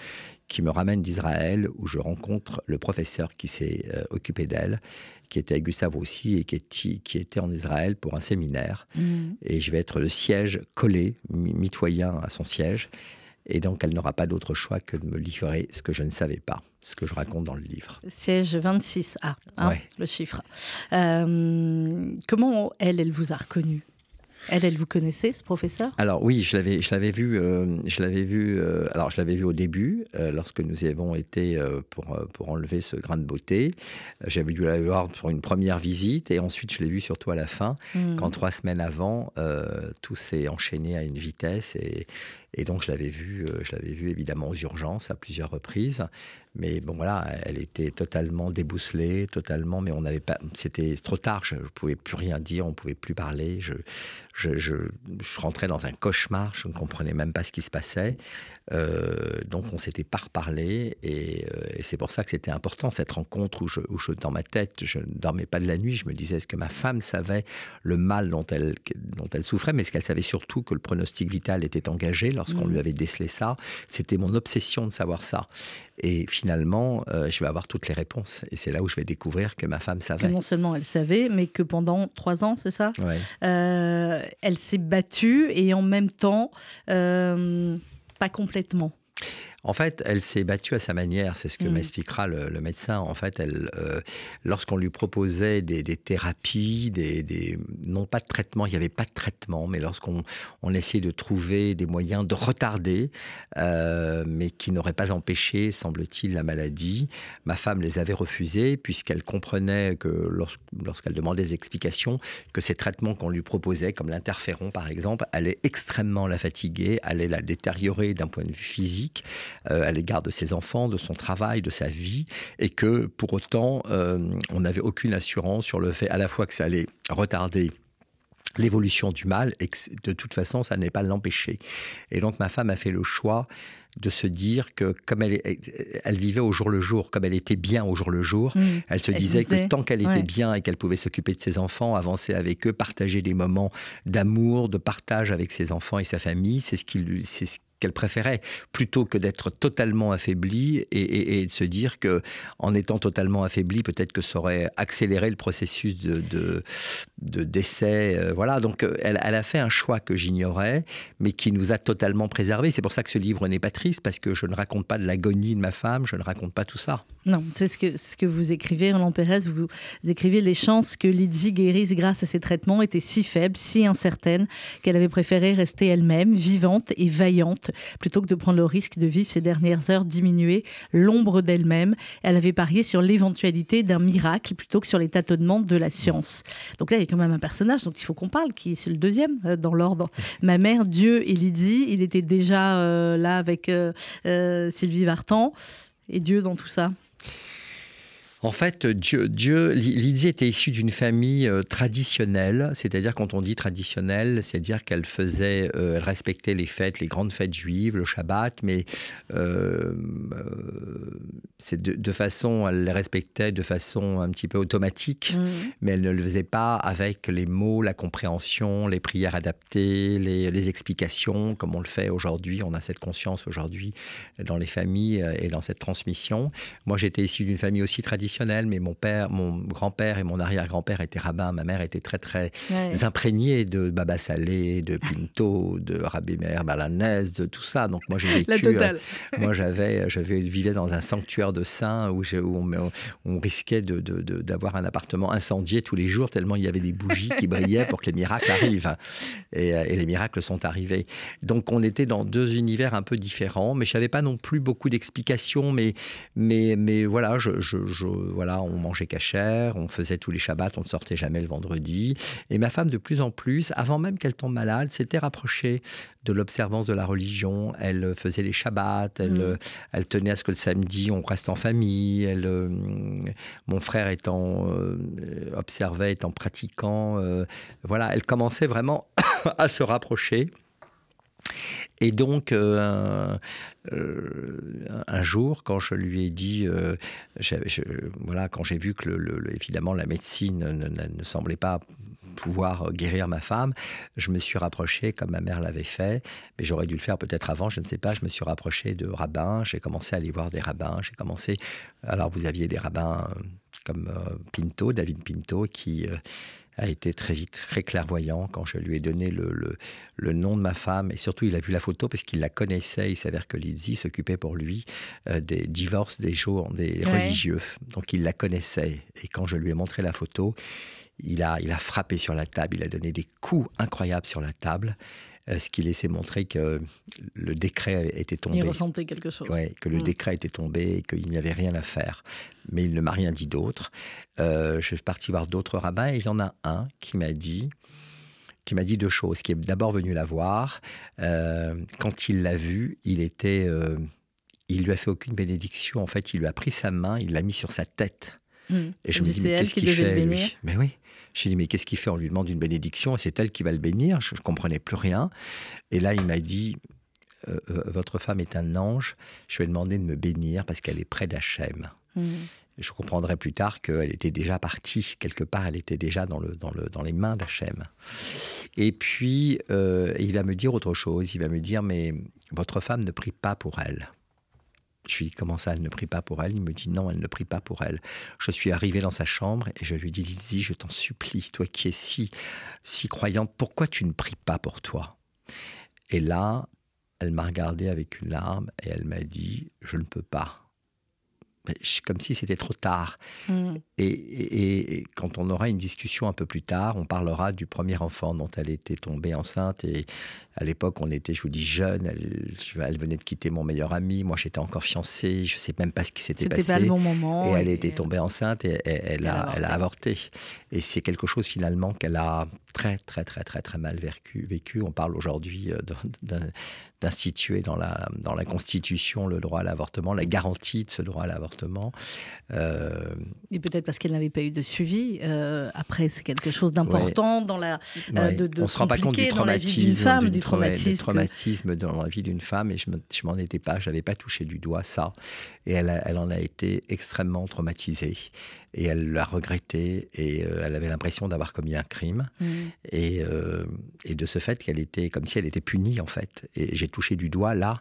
[SPEAKER 2] qui me ramène d'Israël où je rencontre le professeur qui s'est euh, occupé d'elle qui était à Gustave aussi et qui, qui, était en Israël pour un séminaire. Mmh. Et je vais être le siège collé, mitoyen à son siège. Et donc, elle n'aura pas d'autre choix que de me livrer ce que je ne savais pas, ce que je raconte dans le livre.
[SPEAKER 1] Siège 26A, hein, le chiffre. Euh, comment elle, elle vous a reconnu? Elle, elle vous connaissait, ce professeur?
[SPEAKER 2] Alors oui, je l'avais, je l'avais vu, euh, je l'avais vu. Euh, alors je l'avais vu au début, euh, lorsque nous y avons été pour pour enlever ce grain de beauté. J'avais dû la voir pour une première visite et ensuite je l'ai vu surtout à la fin, hmm. quand trois semaines avant, tout s'est enchaîné à une vitesse et et donc je l'avais vu, je l'avais vu évidemment aux urgences à plusieurs reprises. Mais bon voilà, elle était totalement débousselée, totalement. Mais on n'avait pas, c'était trop tard. Je ne pouvais plus rien dire, on ne pouvait plus parler. Je, je, je, rentrais dans un cauchemar. Je ne comprenais même pas ce qui se passait. Euh, donc on s'était pas reparlé et, euh, et c'est pour ça que c'était important cette rencontre où je, où je, dans ma tête, je ne dormais pas de la nuit. Je me disais est-ce que ma femme savait le mal dont elle, dont elle souffrait, mais est-ce qu'elle savait surtout que le pronostic vital était engagé lorsqu'on mmh. lui avait décelé ça C'était mon obsession de savoir ça. Et finalement, euh, je vais avoir toutes les réponses. Et c'est là où je vais découvrir que ma femme savait.
[SPEAKER 1] Que non seulement elle savait, mais que pendant trois ans, c'est ça? Euh, Elle s'est battue et en même temps, euh, pas complètement.
[SPEAKER 2] En fait, elle s'est battue à sa manière, c'est ce que mm. m'expliquera le, médecin. En fait, elle, euh, lorsqu'on lui proposait des, thérapies, des, non pas de traitement, il n'y avait pas de traitement, mais lorsqu'on on essayait de trouver des moyens de retarder, euh, mais qui n'auraient pas empêché, semble-t-il, la maladie, ma femme les avait refusés puisqu'elle comprenait que lorsqu'elle demandait des explications, que ces traitements qu'on lui proposait, comme l'interféron par exemple, allaient extrêmement la fatiguer, allaient la détériorer d'un point de vue physique. Euh, à l'égard de ses enfants, de son travail, de sa vie, et que pour autant, euh, on n'avait aucune assurance sur le fait à la fois que ça allait retarder l'évolution du mal et que de toute façon, ça n'est pas l'empêcher. Et donc ma femme a fait le choix de se dire que comme elle, elle vivait au jour le jour, comme elle était bien au jour le jour, mmh. elle se disait, que tant qu'elle était bien et qu'elle pouvait s'occuper de ses enfants, avancer avec eux, partager des moments d'amour, de partage avec ses enfants et sa famille, c'est ce qui, c'est ce qu'elle préférait, plutôt que d'être totalement affaiblie et, de se dire que en étant totalement affaiblie, peut-être que ça aurait accéléré le processus de, de, décès. Euh, voilà, donc euh, elle, a fait un choix que j'ignorais, mais qui nous a totalement préservés. C'est pour ça que ce livre n'est pas triste, parce que je ne raconte pas de l'agonie de ma femme, je ne raconte pas tout ça.
[SPEAKER 1] Non, c'est ce que, vous écrivez, Roland Pérez, vous, écrivez les chances que Lydie guérisse grâce à ses traitements étaient si faibles, si incertaines, qu'elle avait préféré rester elle-même, vivante et vaillante plutôt que de prendre le risque de vivre ces dernières heures diminuées, l'ombre d'elle-même. Elle avait parié sur l'éventualité d'un miracle plutôt que sur les tâtonnements de la science. Donc là, il y a quand même un personnage dont il faut qu'on parle, qui est le deuxième euh, dans l'ordre. Ma mère, Dieu et Lydie, il était déjà euh, là avec euh, Sylvie Vartan. Et Dieu dans tout ça?
[SPEAKER 2] En fait, Dieu, Dieu Lydie était issue d'une famille euh, traditionnelle, c'est-à-dire quand on dit traditionnelle, c'est-à-dire qu'elle faisait, euh, elle respectait les fêtes, les grandes fêtes juives, le Shabbat, mais euh, c'est de, façon, elle les respectait de façon un petit peu automatique, mmh. mais elle ne le faisait pas avec les mots, la compréhension, les prières adaptées, les, les explications, comme on le fait aujourd'hui. On a cette conscience aujourd'hui dans les familles et dans cette transmission. Moi, j'étais issu d'une famille aussi traditionnelle traditionnel, mais mon père, mon grand-père et mon arrière-grand-père étaient rabbins. Ma mère était très, très
[SPEAKER 1] Ouais.
[SPEAKER 2] imprégnée de Baba Salé, de [laughs] Pinto, de Rabbi Meir Balanès, de tout ça. Donc moi, j'ai vécu.
[SPEAKER 1] La totale.
[SPEAKER 2] euh, [laughs] moi, j'avais, je vivais dans un sanctuaire de saints où, on, risquait de- d'avoir un appartement incendié tous les jours, tellement il y avait des bougies qui brillaient pour que les miracles arrivent. Et, euh, et les miracles sont arrivés. Donc on était dans deux univers un peu différents, mais je n'avais pas non plus beaucoup d'explications. Mais, mais, mais voilà, je, je- je- voilà, on mangeait cachère, on faisait tous les Shabbats, on ne sortait jamais le vendredi. Et ma femme, de plus en plus, avant même qu'elle tombe malade, s'était rapprochée de l'observance de la religion. Elle faisait les Shabbats, elle,
[SPEAKER 1] Mm.
[SPEAKER 2] euh, elle tenait à ce que le samedi, on reste en famille. Elle, euh, mon frère étant euh, observait, étant pratiquant, euh, voilà, elle commençait vraiment [coughs] à se rapprocher. Et donc, euh, un, euh, un jour, quand je lui ai dit, euh, voilà, quand j'ai vu que, évidemment, la médecine ne, ne- semblait pas pouvoir guérir ma femme, je me suis rapproché comme ma mère l'avait fait, mais j'aurais dû le faire peut-être avant, je ne sais pas, je me suis rapproché de rabbins, j'ai commencé à aller voir des rabbins, j'ai commencé, alors vous aviez des rabbins comme Pinto, David Pinto, qui... a été très vite très clairvoyant quand je lui ai donné le, le- le nom de ma femme et surtout il a vu la photo parce qu'il la connaissait. Il s'avère que Lizzie s'occupait pour lui euh, des divorces des jours des
[SPEAKER 1] Ouais.
[SPEAKER 2] religieux. Donc il la connaissait et quand je lui ai montré la photo, il a, il a frappé sur la table, il a donné des coups incroyables sur la table, ce qui laissait montrer que le décret était tombé.
[SPEAKER 1] Il ressentait quelque chose.
[SPEAKER 2] Ouais, que le
[SPEAKER 1] Mm.
[SPEAKER 2] décret était tombé et qu'il n'y avait rien à faire. Mais il ne m'a rien dit d'autre. Euh, je suis parti voir d'autres rabbins et il y en a un qui m'a dit qui m'a dit deux choses. Qui est d'abord venu la voir. Euh, quand il l'a vue, il était, euh, il lui a fait aucune bénédiction. En fait, il lui a pris sa main, il l'a mis sur sa tête.
[SPEAKER 1] Mm.
[SPEAKER 2] Et je
[SPEAKER 1] Comme
[SPEAKER 2] me dis,
[SPEAKER 1] c'est
[SPEAKER 2] mais
[SPEAKER 1] elle
[SPEAKER 2] qu'est-ce
[SPEAKER 1] qui
[SPEAKER 2] qu'il fait, lui Mais oui. Je lui ai dit, mais qu'est-ce qu'il fait? On lui demande une bénédiction et c'est elle qui va le bénir. Je ne comprenais plus rien. Et là, il m'a dit, euh, euh, votre femme est un ange. Je lui ai demandé de me bénir parce qu'elle est près d'Hachem.
[SPEAKER 1] Mm.
[SPEAKER 2] Je comprendrai plus tard qu'elle était déjà partie. Quelque part, elle était déjà dans, le, dans, le, dans les mains d'Hachem. Et puis, euh, il va me dire autre chose. Il va me dire, mais votre femme ne prie pas pour elle. Je lui dis, comment ça, elle ne prie pas pour elle? Il me dit, non, elle ne prie pas pour elle. Je suis arrivé dans sa chambre et je lui dis, Lizzie, je t'en supplie, toi qui es si, si croyante, pourquoi tu ne pries pas pour toi? Et là, elle m'a regardé avec une larme et elle m'a dit, je ne peux pas. Je- Comme si c'était trop tard.
[SPEAKER 1] Mm.
[SPEAKER 2] Et, et- et quand on aura une discussion un peu plus tard, on parlera du premier enfant dont elle était tombée enceinte. Et à l'époque, on était, je vous dis, jeunes. Elle, elle venait de quitter mon meilleur ami. Moi, j'étais encore fiancé. Je ne sais même pas ce qui s'était
[SPEAKER 1] C'était
[SPEAKER 2] passé.
[SPEAKER 1] pas le bon moment.
[SPEAKER 2] Et elle était tombée enceinte et, elle,
[SPEAKER 1] a,
[SPEAKER 2] elle a avorté. Et c'est quelque chose finalement qu'elle a très, très, très, très, très mal vécu. vécu. On parle aujourd'hui euh, d'instituer dans la, dans la Constitution le droit à l'avortement, la garantie de ce droit à l'avortement. Euh,
[SPEAKER 1] Et peut-être parce qu'elle n'avait pas eu de suivi. euh, après, c'est quelque chose d'important dans la. Euh, de- de
[SPEAKER 2] on se rend pas compte du traumatisme,
[SPEAKER 1] femme, du traumatisme
[SPEAKER 2] du
[SPEAKER 1] que-
[SPEAKER 2] traumatisme dans la vie d'une femme et je me- je m'en étais pas, j'avais pas touché du doigt ça et elle, a- elle en a été extrêmement traumatisée et elle l'a regretté et euh, elle avait l'impression d'avoir commis un crime
[SPEAKER 1] Mm.
[SPEAKER 2] et, euh, et de ce fait qu'elle était comme si elle était punie en fait et j'ai touché du doigt là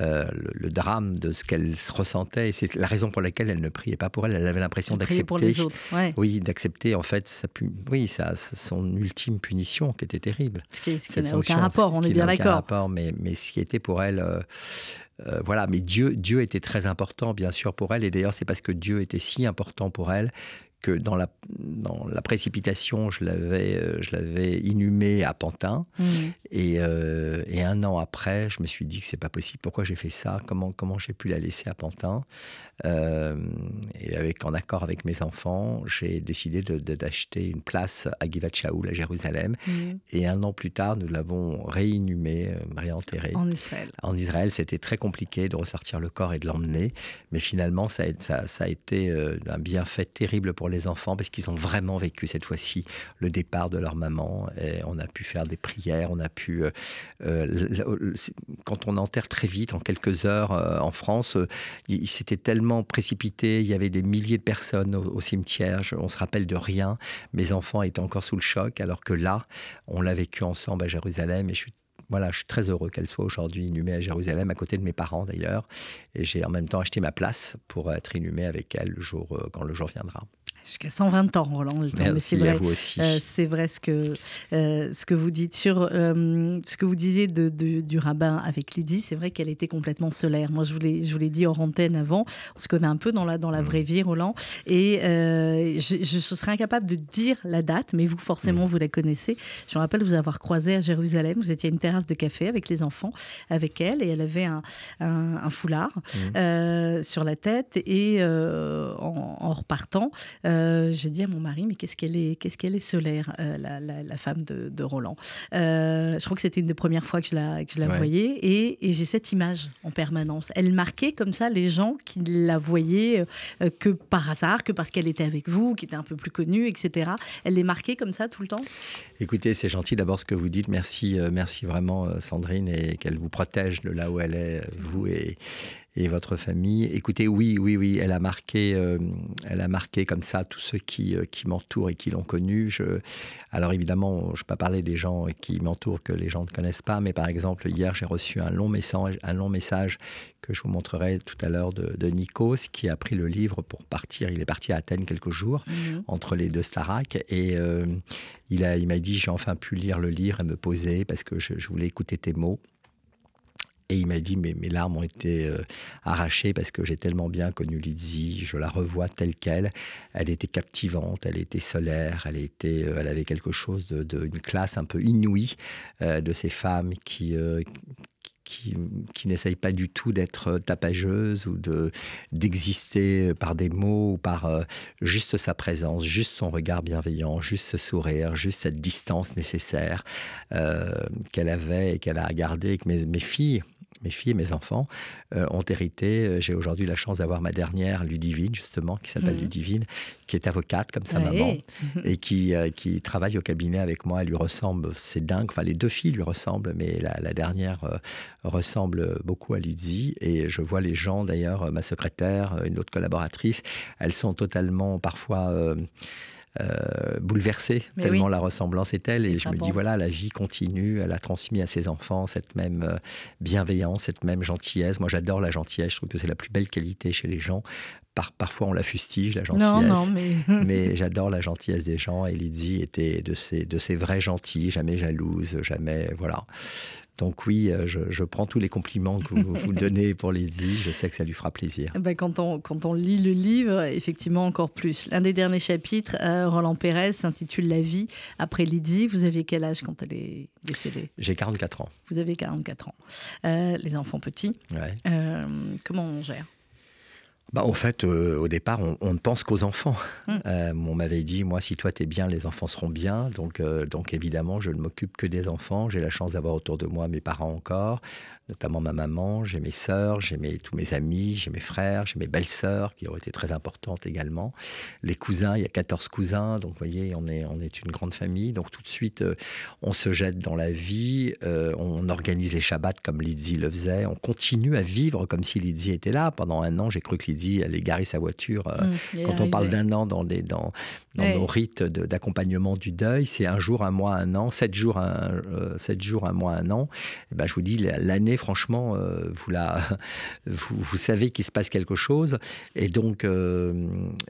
[SPEAKER 2] euh, le, le drame de ce qu'elle se ressentait et c'est la raison pour laquelle elle ne priait pas pour elle elle avait l'impression
[SPEAKER 1] pour
[SPEAKER 2] d'accepter
[SPEAKER 1] les autres. Ouais.
[SPEAKER 2] oui d'accepter en fait sa, pu- oui sa, son ultime punition qui était terrible
[SPEAKER 1] Ce qui, ce qui n'a aucun rapport, on est bien d'accord.
[SPEAKER 2] rapport, mais, mais ce qui était pour elle, euh, voilà, mais Dieu, Dieu était très important, bien sûr, pour elle, et d'ailleurs, c'est parce que Dieu était si important pour elle que dans la, dans la précipitation, je l'avais, euh, je l'avais inhumée à Pantin,
[SPEAKER 1] Mm.
[SPEAKER 2] et, euh, et un an après, je me suis dit que c'est pas possible. Pourquoi j'ai fait ça? Comment, comment j'ai pu la laisser à Pantin? Euh, Et avec, en accord avec mes enfants, j'ai décidé de- de- d'acheter une place à Givat Shaul, à Jérusalem.
[SPEAKER 1] Mm.
[SPEAKER 2] Et un an plus tard, nous l'avons réinhumé, euh, réenterré.
[SPEAKER 1] En Israël.
[SPEAKER 2] En Israël, c'était très compliqué de ressortir le corps et de l'emmener. Mais finalement, ça a, ça- ça a été un bienfait terrible pour les enfants parce qu'ils ont vraiment vécu cette fois-ci le départ de leur maman. Et on a pu faire des prières, on a pu... euh, euh, quand on enterre très vite, en quelques heures euh, en France, euh, il, s'était tellement précipité, il y avait des milliers de personnes au, cimetière, je- on se rappelle de rien. Mes enfants étaient encore sous le choc, alors que là, on l'a vécu ensemble à Jérusalem et je suis voilà, je suis très heureux qu'elle soit aujourd'hui inhumée à Jérusalem, à côté de mes parents d'ailleurs. Et j'ai en même temps acheté ma place pour être inhumé avec elle le jour, quand le jour viendra.
[SPEAKER 1] Jusqu'à 120 ans, Roland.
[SPEAKER 2] c'est vrai.
[SPEAKER 1] Euh, c'est vrai ce que, euh, ce que vous dites. Sur ce que vous disiez de, du rabbin avec Lydie, c'est vrai qu'elle était complètement solaire. Moi, je vous l'ai, je vous l'ai dit hors antenne avant. On se connaît un peu dans la, dans la vraie mm. vie, Roland. Et je, je, serais incapable de dire la date, mais vous, forcément, mm. vous la connaissez. Je me rappelle vous avoir croisé à Jérusalem. Vous étiez à une terrasse de café avec les enfants, avec elle, et elle avait un, un, foulard mmh. sur la tête. Et euh, en, repartant, euh, j'ai dit à mon mari, mais qu'est-ce qu'elle est, qu'est-ce qu'elle est solaire, la, la, femme de, de Roland. je crois que c'était une des premières fois que je la, que je la voyais, et, et j'ai cette image en permanence. Elle marquait comme ça les gens qui la voyaient que par hasard, que parce qu'elle était avec vous, qui était un peu plus connue, etc. Elle les marquait comme ça tout le temps?
[SPEAKER 2] Écoutez, c'est gentil d'abord ce que vous dites. Merci, merci vraiment Sandrine et qu'elle vous protège de là où elle est, vous et, et votre famille. Écoutez, oui, oui, oui, elle a marqué, euh, elle a marqué comme ça tous ceux qui, euh, qui m'entourent et qui l'ont connue. Je... Alors évidemment, je ne peux pas parler des gens qui m'entourent que les gens ne connaissent pas, mais par exemple, hier, j'ai reçu un long message, un long message que je vous montrerai tout à l'heure de, Nikos, qui a pris le livre pour partir. Il est parti à Athènes quelques jours, mhm. entre les deux Starak, et euh, il m'a il dit, j'ai enfin pu lire le livre et me poser parce que je voulais écouter tes mots. Et il m'a dit, mes larmes ont été euh, arrachées parce que j'ai tellement bien connu Lizzie, je la revois telle qu'elle. Elle était captivante, elle était solaire, elle, était, euh, elle avait quelque chose d'une de, classe un peu inouïe euh, de ces femmes qui, qui, qui n'essayent pas du tout d'être tapageuses ou de d'exister par des mots ou par juste sa présence, juste son regard bienveillant, juste ce sourire, juste cette distance nécessaire qu'elle avait et qu'elle a gardée avec mes, mes filles mes filles et mes enfants euh, ont hérité. Euh, j'ai aujourd'hui la chance d'avoir ma dernière, Ludivine, justement, qui s'appelle mmh. Ludivine, qui est avocate comme sa maman et qui, euh, qui travaille au cabinet avec moi. Elle lui ressemble, c'est dingue. Enfin, les deux filles lui ressemblent, mais la, dernière ressemble beaucoup à Lydie. Et je vois les gens, d'ailleurs, ma secrétaire, une autre collaboratrice, elles sont totalement parfois euh, bouleversée, tellement la ressemblance est telle. Et je me dis, voilà, la vie continue. Elle a transmis à ses enfants cette même euh, bienveillance, cette même gentillesse. Moi, j'adore la gentillesse. Je trouve que c'est la plus belle qualité chez les gens. Par, parfois, on la fustige, la gentillesse. mais, [laughs] [laughs] mais j'adore la gentillesse des gens. Et Lydie était de ces, de ces vrais gentils, jamais jalouse, jamais. Voilà. Donc oui, euh, je, prends tous les compliments que vous, vous [laughs] donnez pour Lydie. Je sais que ça lui fera plaisir.
[SPEAKER 1] Eh ben, quand, on, quand on lit le livre, effectivement, encore plus. L'un des derniers chapitres, euh, Roland Pérez, s'intitule La vie après Lydie. Vous aviez quel âge quand elle est décédée?
[SPEAKER 2] J'ai 44 ans.
[SPEAKER 1] Vous avez 44 ans. Euh, les enfants petits. comment on gère?
[SPEAKER 2] Bah, au fait, euh, au départ, on, ne pense qu'aux enfants. Mmh. Euh, on m'avait dit, moi, si toi, tu es bien, les enfants seront bien. Donc, euh, donc évidemment, je ne m'occupe que des enfants. J'ai la chance d'avoir autour de moi mes parents encore notamment ma maman, j'ai mes sœurs, j'ai tous mes amis, j'ai mes frères, j'ai mes belles-sœurs qui ont été très importantes également. Les cousins, il y a 14 cousins, donc vous voyez, on est, on est une grande famille. Donc tout de suite, euh, on se jette dans la vie, euh, on organise les Shabbats comme Lydie le faisait, on continue à vivre comme si Lydie était là. Pendant un an, j'ai cru que Lydie allait garer sa voiture. Euh, mmh, quand on parle d'un an dans, des, dans, dans nos rites d'accompagnement du deuil, c'est un jour, un mois, un an, sept jours, un, sept jours, un mois, un an. Et ben, je vous dis, l'année franchement, euh, vous, la, [laughs] vous, savez qu'il se passe quelque chose. Et donc, euh,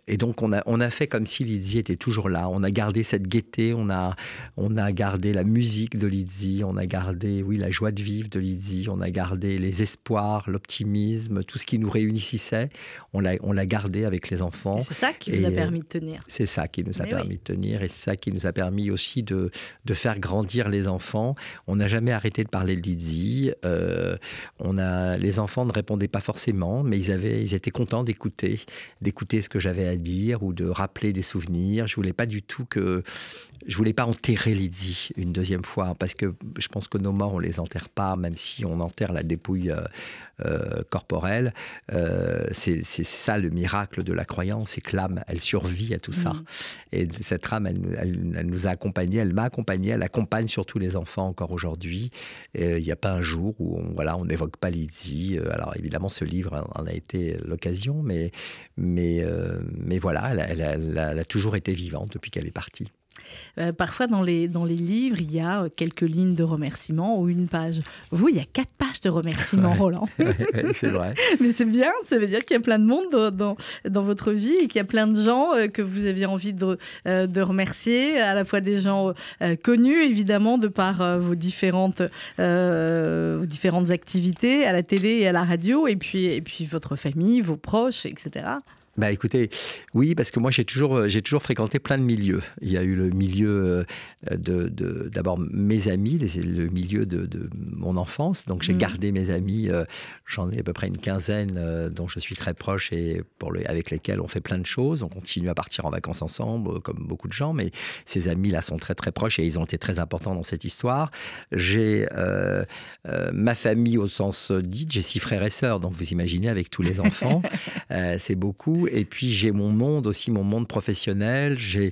[SPEAKER 2] et donc on, a, on a fait comme si Lydie était toujours là. On a gardé cette gaieté, on a, on a gardé la musique de Lydie, on a gardé oui, la joie de vivre de Lydie, on a gardé les espoirs, l'optimisme, tout ce qui nous réunissait. On l'a, on l'a gardé avec les enfants.
[SPEAKER 1] C'est ça qui vous a permis de tenir.
[SPEAKER 2] C'est ça qui nous a permis de tenir et c'est ça qui nous a permis aussi de, de faire grandir les enfants. On n'a jamais arrêté de parler de Lydie. Euh, on a, les enfants ne répondaient pas forcément, mais ils, avaient, ils étaient contents d'écouter, d'écouter ce que j'avais à dire ou de rappeler des souvenirs. Je voulais pas du tout que je voulais pas enterrer Lydie une deuxième fois parce que je pense que nos morts on les enterre pas, même si on enterre la dépouille euh, euh, corporelle. Euh, c'est ça le miracle de la croyance, c'est que l'âme elle survit à tout ça. Mm. Et cette âme elle, nous a accompagnés, elle m'a accompagné, elle accompagne surtout les enfants encore aujourd'hui. Il n'y a pas un jour où on voilà on n'évoque pas Lydie. Alors évidemment ce livre en a été l'occasion, mais mais mais voilà elle, elle, a toujours été vivante depuis qu'elle est partie.
[SPEAKER 1] Euh, parfois, dans les, dans les livres, il y a euh, quelques lignes de remerciements ou une page. Vous, il y a quatre pages de remerciements, [laughs] Roland.
[SPEAKER 2] c'est vrai. [laughs]
[SPEAKER 1] Mais c'est bien, ça veut dire qu'il y a plein de monde dans, dans, votre vie et qu'il y a plein de gens euh, que vous aviez envie de, de remercier, à la fois des gens connus, évidemment, de par vos, différentes, vos différentes activités à la télé et à la radio, et puis, et puis votre famille, vos proches, etc.
[SPEAKER 2] Bah écoutez, oui, parce que moi j'ai toujours, euh, j'ai toujours fréquenté plein de milieux. Il y a eu le milieu euh, de, d'abord mes amis, le milieu de, mon enfance. Donc j'ai mmh. gardé mes amis, euh, j'en ai à peu près une quinzaine dont je suis très proche et pour le, avec lesquels on fait plein de choses. On continue à partir en vacances ensemble, comme beaucoup de gens, mais ces amis-là sont très très proches et ils ont été très importants dans cette histoire. J'ai ma famille au sens dit, j'ai six frères et sœurs, donc vous imaginez avec tous les enfants, [laughs] c'est beaucoup. Et puis j'ai mon monde aussi, mon monde professionnel. J'ai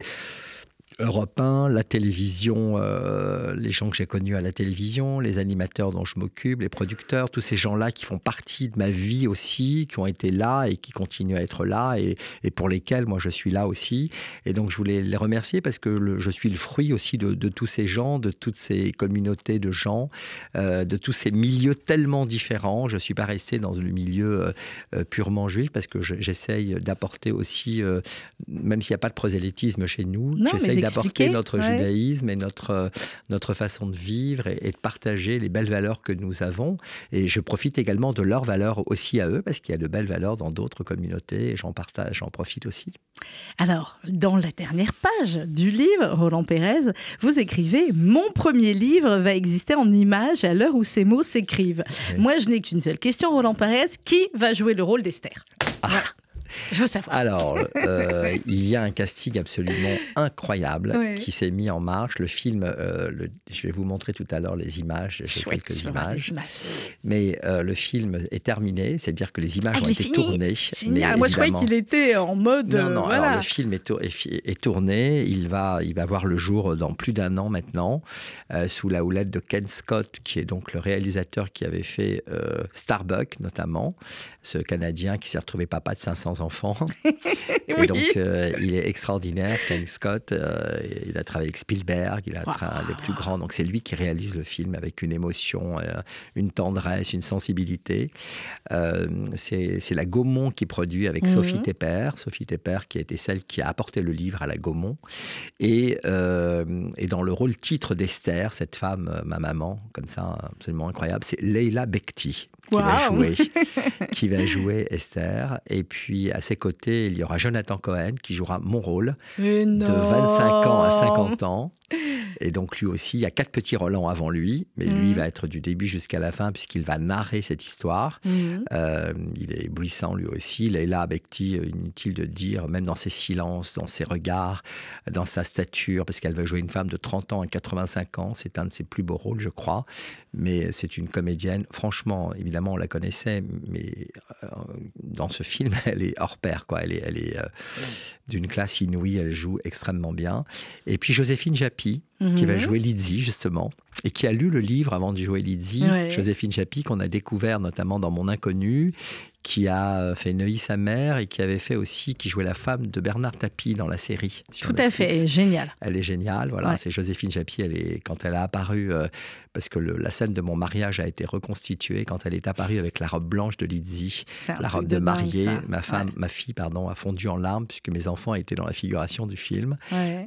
[SPEAKER 2] Europe 1, la télévision, euh, les gens que j'ai connus à la télévision, les animateurs dont je m'occupe, les producteurs, tous ces gens-là qui font partie de ma vie aussi, qui ont été là et qui continuent à être là et, pour lesquels moi je suis là aussi. Et donc je voulais les remercier parce que je suis le fruit aussi de, tous ces gens, de toutes ces communautés de gens, euh, de tous ces milieux tellement différents. Je ne suis pas resté dans le milieu euh, purement juif parce que j'essaye d'apporter aussi, même s'il n'y a pas de prosélytisme chez nous, j'essaye d'apporter notre judaïsme et notre, euh, notre façon de vivre et, de partager les belles valeurs que nous avons. Et je profite également de leurs valeurs aussi à eux, parce qu'il y a de belles valeurs dans d'autres communautés et j'en partage, j'en profite aussi.
[SPEAKER 1] Alors, dans la dernière page du livre, Roland Pérez, vous écrivez Mon premier livre va exister en images à l'heure où ces mots s'écrivent. Moi, je n'ai qu'une seule question, Roland Pérez qui va jouer le rôle d'Esther?
[SPEAKER 2] Ah. Je veux savoir. Alors, [laughs] euh, il y a un casting absolument incroyable qui s'est mis en marche. Le film, euh, je vais vous montrer tout à l'heure les images. J'ai quelques images. Mais euh, le film est terminé, c'est-à-dire que les images ah, ont été tournées.
[SPEAKER 1] Mais Moi, je croyais qu'il était en mode.
[SPEAKER 2] Non, non. Alors, le film est, est, tourné. Il va, il va voir le jour dans plus d'un an maintenant, sous la houlette de Ken Scott, qui est donc le réalisateur qui avait fait Starbuck notamment, ce Canadien qui s'est retrouvé papa de 500 enfants. [laughs] Et donc, euh, il est extraordinaire, Ken Scott. Euh, il a travaillé avec Spielberg, il a wow. les plus grands. Donc, c'est lui qui réalise le film avec une émotion, euh, une tendresse, une sensibilité. c'est la Gaumont qui produit avec Sophie mhm. Tepper. Sophie Tepper, qui a été celle qui a apporté le livre à la Gaumont. Et, et dans le rôle titre d'Esther, cette femme, ma maman, comme ça, absolument incroyable, c'est Leila Bekti qui va jouer, [laughs] qui va jouer Esther. Et puis à ses côtés, il y aura Jonathan Cohen qui jouera mon rôle de 25 ans à 50 ans. Et donc lui aussi, il y a quatre petits Roland avant lui, mais lui, il mhm. va être du début jusqu'à la fin puisqu'il va narrer cette histoire. Mhm. Euh, il est éblouissant lui aussi. Là avec T, inutile de dire, même dans ses silences, dans ses regards, dans sa stature, parce qu'elle va jouer une femme de 30 ans à 85 ans. C'est un de ses plus beaux rôles, je crois. Mais c'est une comédienne. Franchement, évidemment, on la connaissait, mais euh, dans ce film, [laughs] elle est hors pair. Quoi. Elle est, elle est euh, d'une classe inouïe. Elle joue extrêmement bien. Et puis Joséphine Japy, qui va mhm. jouer Lizzie, justement, et qui a lu le livre avant de jouer Lizzie, Joséphine Chapi, qu'on a découvert notamment dans Mon Inconnu, qui a fait Neuilly sa mère et qui avait fait aussi, qui jouait la femme de Bernard Tapie dans la série.
[SPEAKER 1] Tout à fait, géniale.
[SPEAKER 2] Elle est géniale, voilà. C'est Joséphine Chapi, elle est, quand elle a apparu, euh, parce que la scène de mon mariage a été reconstituée quand elle est apparue avec la robe blanche de Lizzie, la robe de, mariée. ma femme, ma fille, pardon, a fondu en larmes puisque mes enfants étaient dans la figuration du film.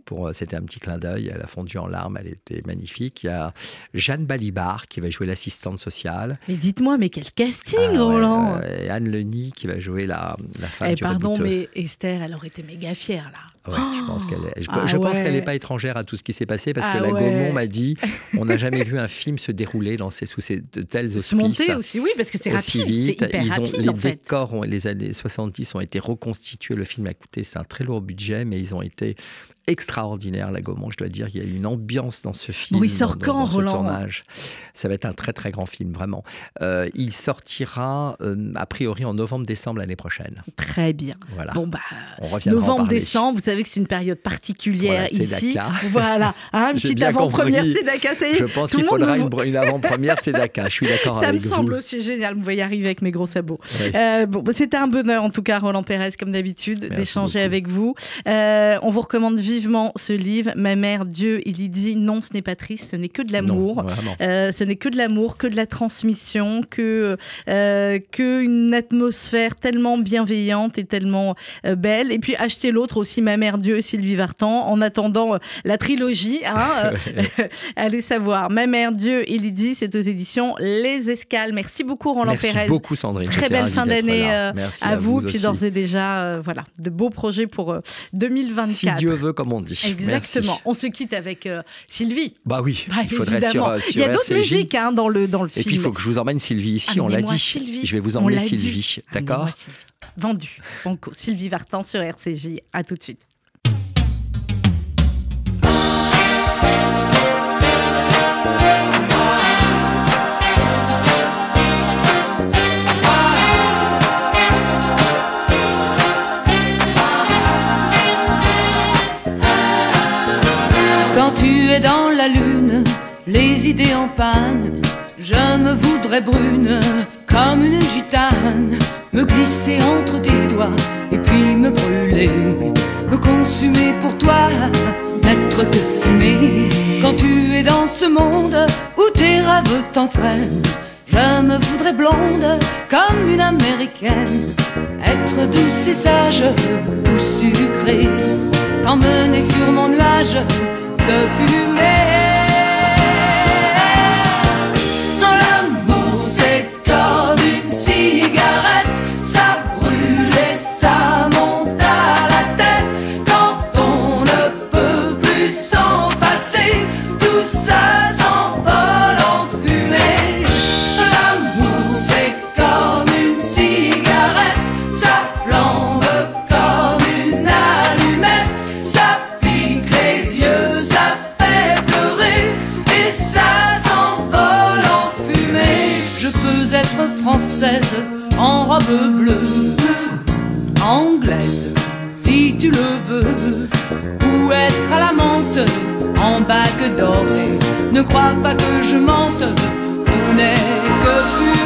[SPEAKER 2] Pour, euh, c'était un petit clin d'œil. Elle a fondu en larmes, elle était magnifique. Il y a Jeanne Balibar qui va jouer l'assistante sociale.
[SPEAKER 1] Mais dites-moi, mais quel casting, ah Roland
[SPEAKER 2] Anne Leni qui va jouer la, la femme
[SPEAKER 1] eh, Pardon, mais Esther, elle aurait été méga fière là
[SPEAKER 2] je pense qu'elle est, je, ah pense qu'elle n'est pas étrangère à tout ce qui s'est passé parce que ah la Gaumont m'a dit [laughs] on n'a jamais vu un film se dérouler dans ces, sous ces, de tels auspices. Se
[SPEAKER 1] monter aussi, oui, parce que c'est rapide. Vite. Hyper
[SPEAKER 2] Ils
[SPEAKER 1] rapide,
[SPEAKER 2] les décors, les années 70 ont été reconstitués. Le film a coûté, c'est un très lourd budget, mais ils ont été extraordinaires, la Gaumont, je dois dire. Il y a une ambiance dans ce film.
[SPEAKER 1] Oui, il sort quand, Roland tournage?
[SPEAKER 2] Ça va être un très très grand film, vraiment. Euh, il sortira euh, a priori en novembre-décembre l'année prochaine.
[SPEAKER 1] Très bien. Voilà. Bon bah, novembre-décembre, vous savez que c'est une période particulière
[SPEAKER 2] Voilà,
[SPEAKER 1] ici. [laughs] Voilà, hein, une [laughs] petite avant-première. Tzedaka, ça y est,
[SPEAKER 2] Je pense qu'il faudra
[SPEAKER 1] nous
[SPEAKER 2] une, une avant-première Tzedaka. Je suis d'accord
[SPEAKER 1] Ça
[SPEAKER 2] avec
[SPEAKER 1] me
[SPEAKER 2] vous.
[SPEAKER 1] semble aussi génial. Vous voyez arriver avec mes gros sabots. Euh, bon, bah, c'était un bonheur en tout cas, Roland Pérez, comme d'habitude, d'échanger avec vous. On vous recommande vivement ce livre. Ma mère, Dieu, il y dit non, ce n'est pas triste, ce n'est que de l'amour. Euh, ce n'est que de l'amour, que de la transmission, que, euh, que une atmosphère tellement bienveillante et tellement euh, belle. Et puis acheter l'autre aussi, Ma mère Dieu et Sylvie Vartan, en attendant euh, la trilogie. Hein, [laughs] [laughs] allez savoir. Ma mère Dieu et Lydie, c'est aux éditions Les Escales. Merci beaucoup Roland
[SPEAKER 2] Merci
[SPEAKER 1] Pérez.
[SPEAKER 2] beaucoup Sandrine.
[SPEAKER 1] Très belle fin d'année
[SPEAKER 2] Merci
[SPEAKER 1] à, vous, puis d'ores et déjà, voilà, de beaux projets pour euh, 2024.
[SPEAKER 2] Si Dieu veut, comme on dit.
[SPEAKER 1] Exactement.
[SPEAKER 2] Merci.
[SPEAKER 1] On se quitte avec euh, Sylvie.
[SPEAKER 2] Bah oui,
[SPEAKER 1] Bah,
[SPEAKER 2] il faudrait sur, euh, sur
[SPEAKER 1] Il y a d'autres musiques hein, dans le dans le
[SPEAKER 2] Et
[SPEAKER 1] film.
[SPEAKER 2] puis il faut que je vous emmène Sylvie ici, on l'a dit.
[SPEAKER 1] Sylvie.
[SPEAKER 2] Je vais vous emmener. Sylvie, d'accord.
[SPEAKER 1] Vendu. Banco. Sylvie Vartan sur RCJ. À tout de suite.
[SPEAKER 3] Quand tu es dans la lune, les idées en panne, je me voudrais brune comme une gitane, me glisser entre tes doigts et puis me brûler, me consumer pour toi, n'être que fumée. Quand tu es dans ce monde où tes rêves t'entraînent, je me voudrais blonde comme une américaine, être douce et sage ou sucrée, t'emmener sur mon nuage de fumée. L'amour c'est comme dorée. Ne crois pas que je mente, tout n'est que fumée.